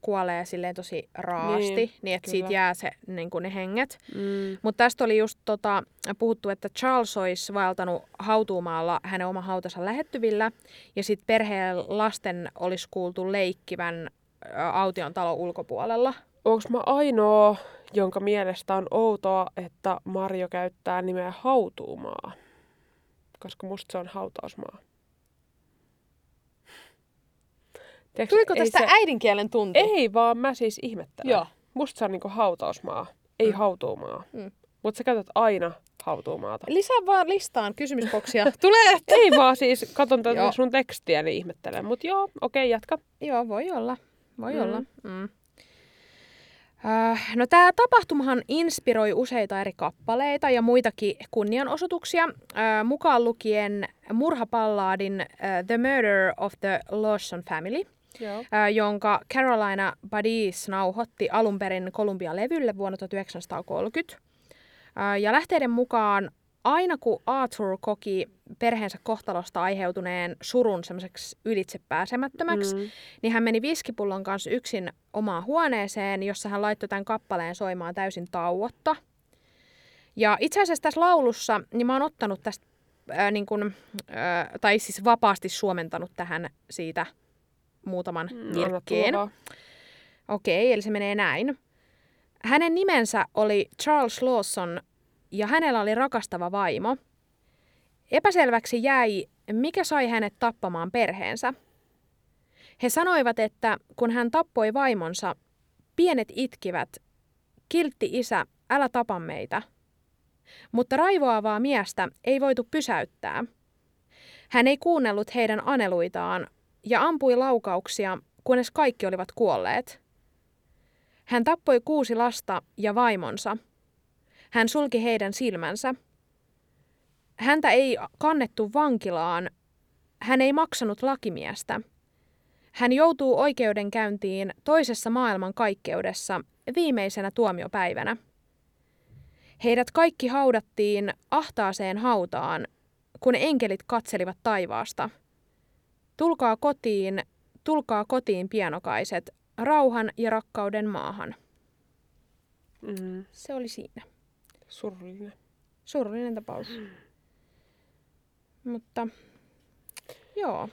kuolee silleen tosi raasti, niin, Niin, että kyllä. siitä jää se, niin kuin ne henget. Mm. Mutta tästä oli just tota, puhuttu, että Charles olisi vaeltanut hautuumaalla hänen oma hautansa lähettyvillä, ja sitten perheen lasten olisi kuultu leikkivän Aution talon ulkopuolella. Onko mä ainoa, jonka mielestä on outoa, että Marjo käyttää nimeä hautuumaa? Koska musta se on hautausmaa. Tiedätkö, Tuliko tästä se, äidinkielen tunti? Ei, vaan mä siis ihmettelen. Joo. Musta se on niinku hautausmaa, ei Mm. hautuumaa. Mm. Mutta sä käytät aina hautuumaata. Lisää vaan listaan kysymysboksia. Tulee! ei vaan siis, katon tätä sun tekstiä, niin ihmettelen. Mutta joo, okei, jatka. Joo, voi olla. Voi Mm. olla. Mm. Äh, no tämä tapahtumahan inspiroi useita eri kappaleita ja muitakin kunnianosoituksia, äh, mukaan lukien murhapallaadin äh, The Murder of the Lawson Family, Joo. jonka Carolina Badis nauhoitti alun perin Columbia-levylle vuonna 1930. Äh, ja lähteiden mukaan aina kun Arthur koki perheensä kohtalosta aiheutuneen surun semmoiseksi ylitsepääsemättömäksi, Mm. niin hän meni viskipullon kanssa yksin omaan huoneeseen, jossa hän laittoi tämän kappaleen soimaan täysin tauotta. Ja itse asiassa tässä laulussa, niin mä oon ottanut tästä, ää, niin kun, ää, tai siis vapaasti suomentanut tähän siitä muutaman Mm, virkkeen. vaan. Okei, eli se menee näin. Hänen nimensä oli Charles Lawson ja hänellä oli rakastava vaimo. Epäselväksi jäi, mikä sai hänet tappamaan perheensä. He sanoivat, että kun hän tappoi vaimonsa, pienet itkivät, kiltti isä, älä tapa meitä. Mutta raivoavaa miestä ei voitu pysäyttää. Hän ei kuunnellut heidän aneluitaan ja ampui laukauksia, kunnes kaikki olivat kuolleet. Hän tappoi kuusi lasta ja vaimonsa. Hän sulki heidän silmänsä. Häntä ei kannettu vankilaan. Hän ei maksanut lakimiestä. Hän joutuu oikeudenkäyntiin toisessa maailman kaikkeudessa viimeisenä tuomiopäivänä. Heidät kaikki haudattiin ahtaaseen hautaan, kun enkelit katselivat taivaasta. Tulkaa kotiin, tulkaa kotiin pienokaiset, rauhan ja rakkauden maahan. Mm. Se oli siinä. Surullinen. Surullinen tapaus. Mutta joo,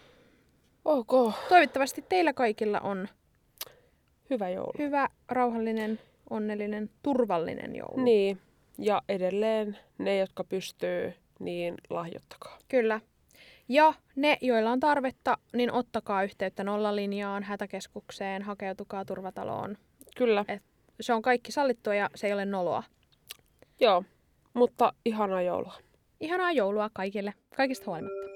Ok, toivottavasti teillä kaikilla on hyvä joulu. hyvä, rauhallinen, onnellinen, turvallinen joulu. Niin, ja edelleen ne, jotka pystyy, niin lahjoittakaa. Kyllä. Ja ne, joilla on tarvetta, niin ottakaa yhteyttä nollalinjaan, hätäkeskukseen, hakeutukaa turvataloon. Kyllä, Se on kaikki sallittua ja se ei ole noloa. joo. Mutta ihanaa joulua. Ihanaa joulua kaikille, kaikista huolimatta.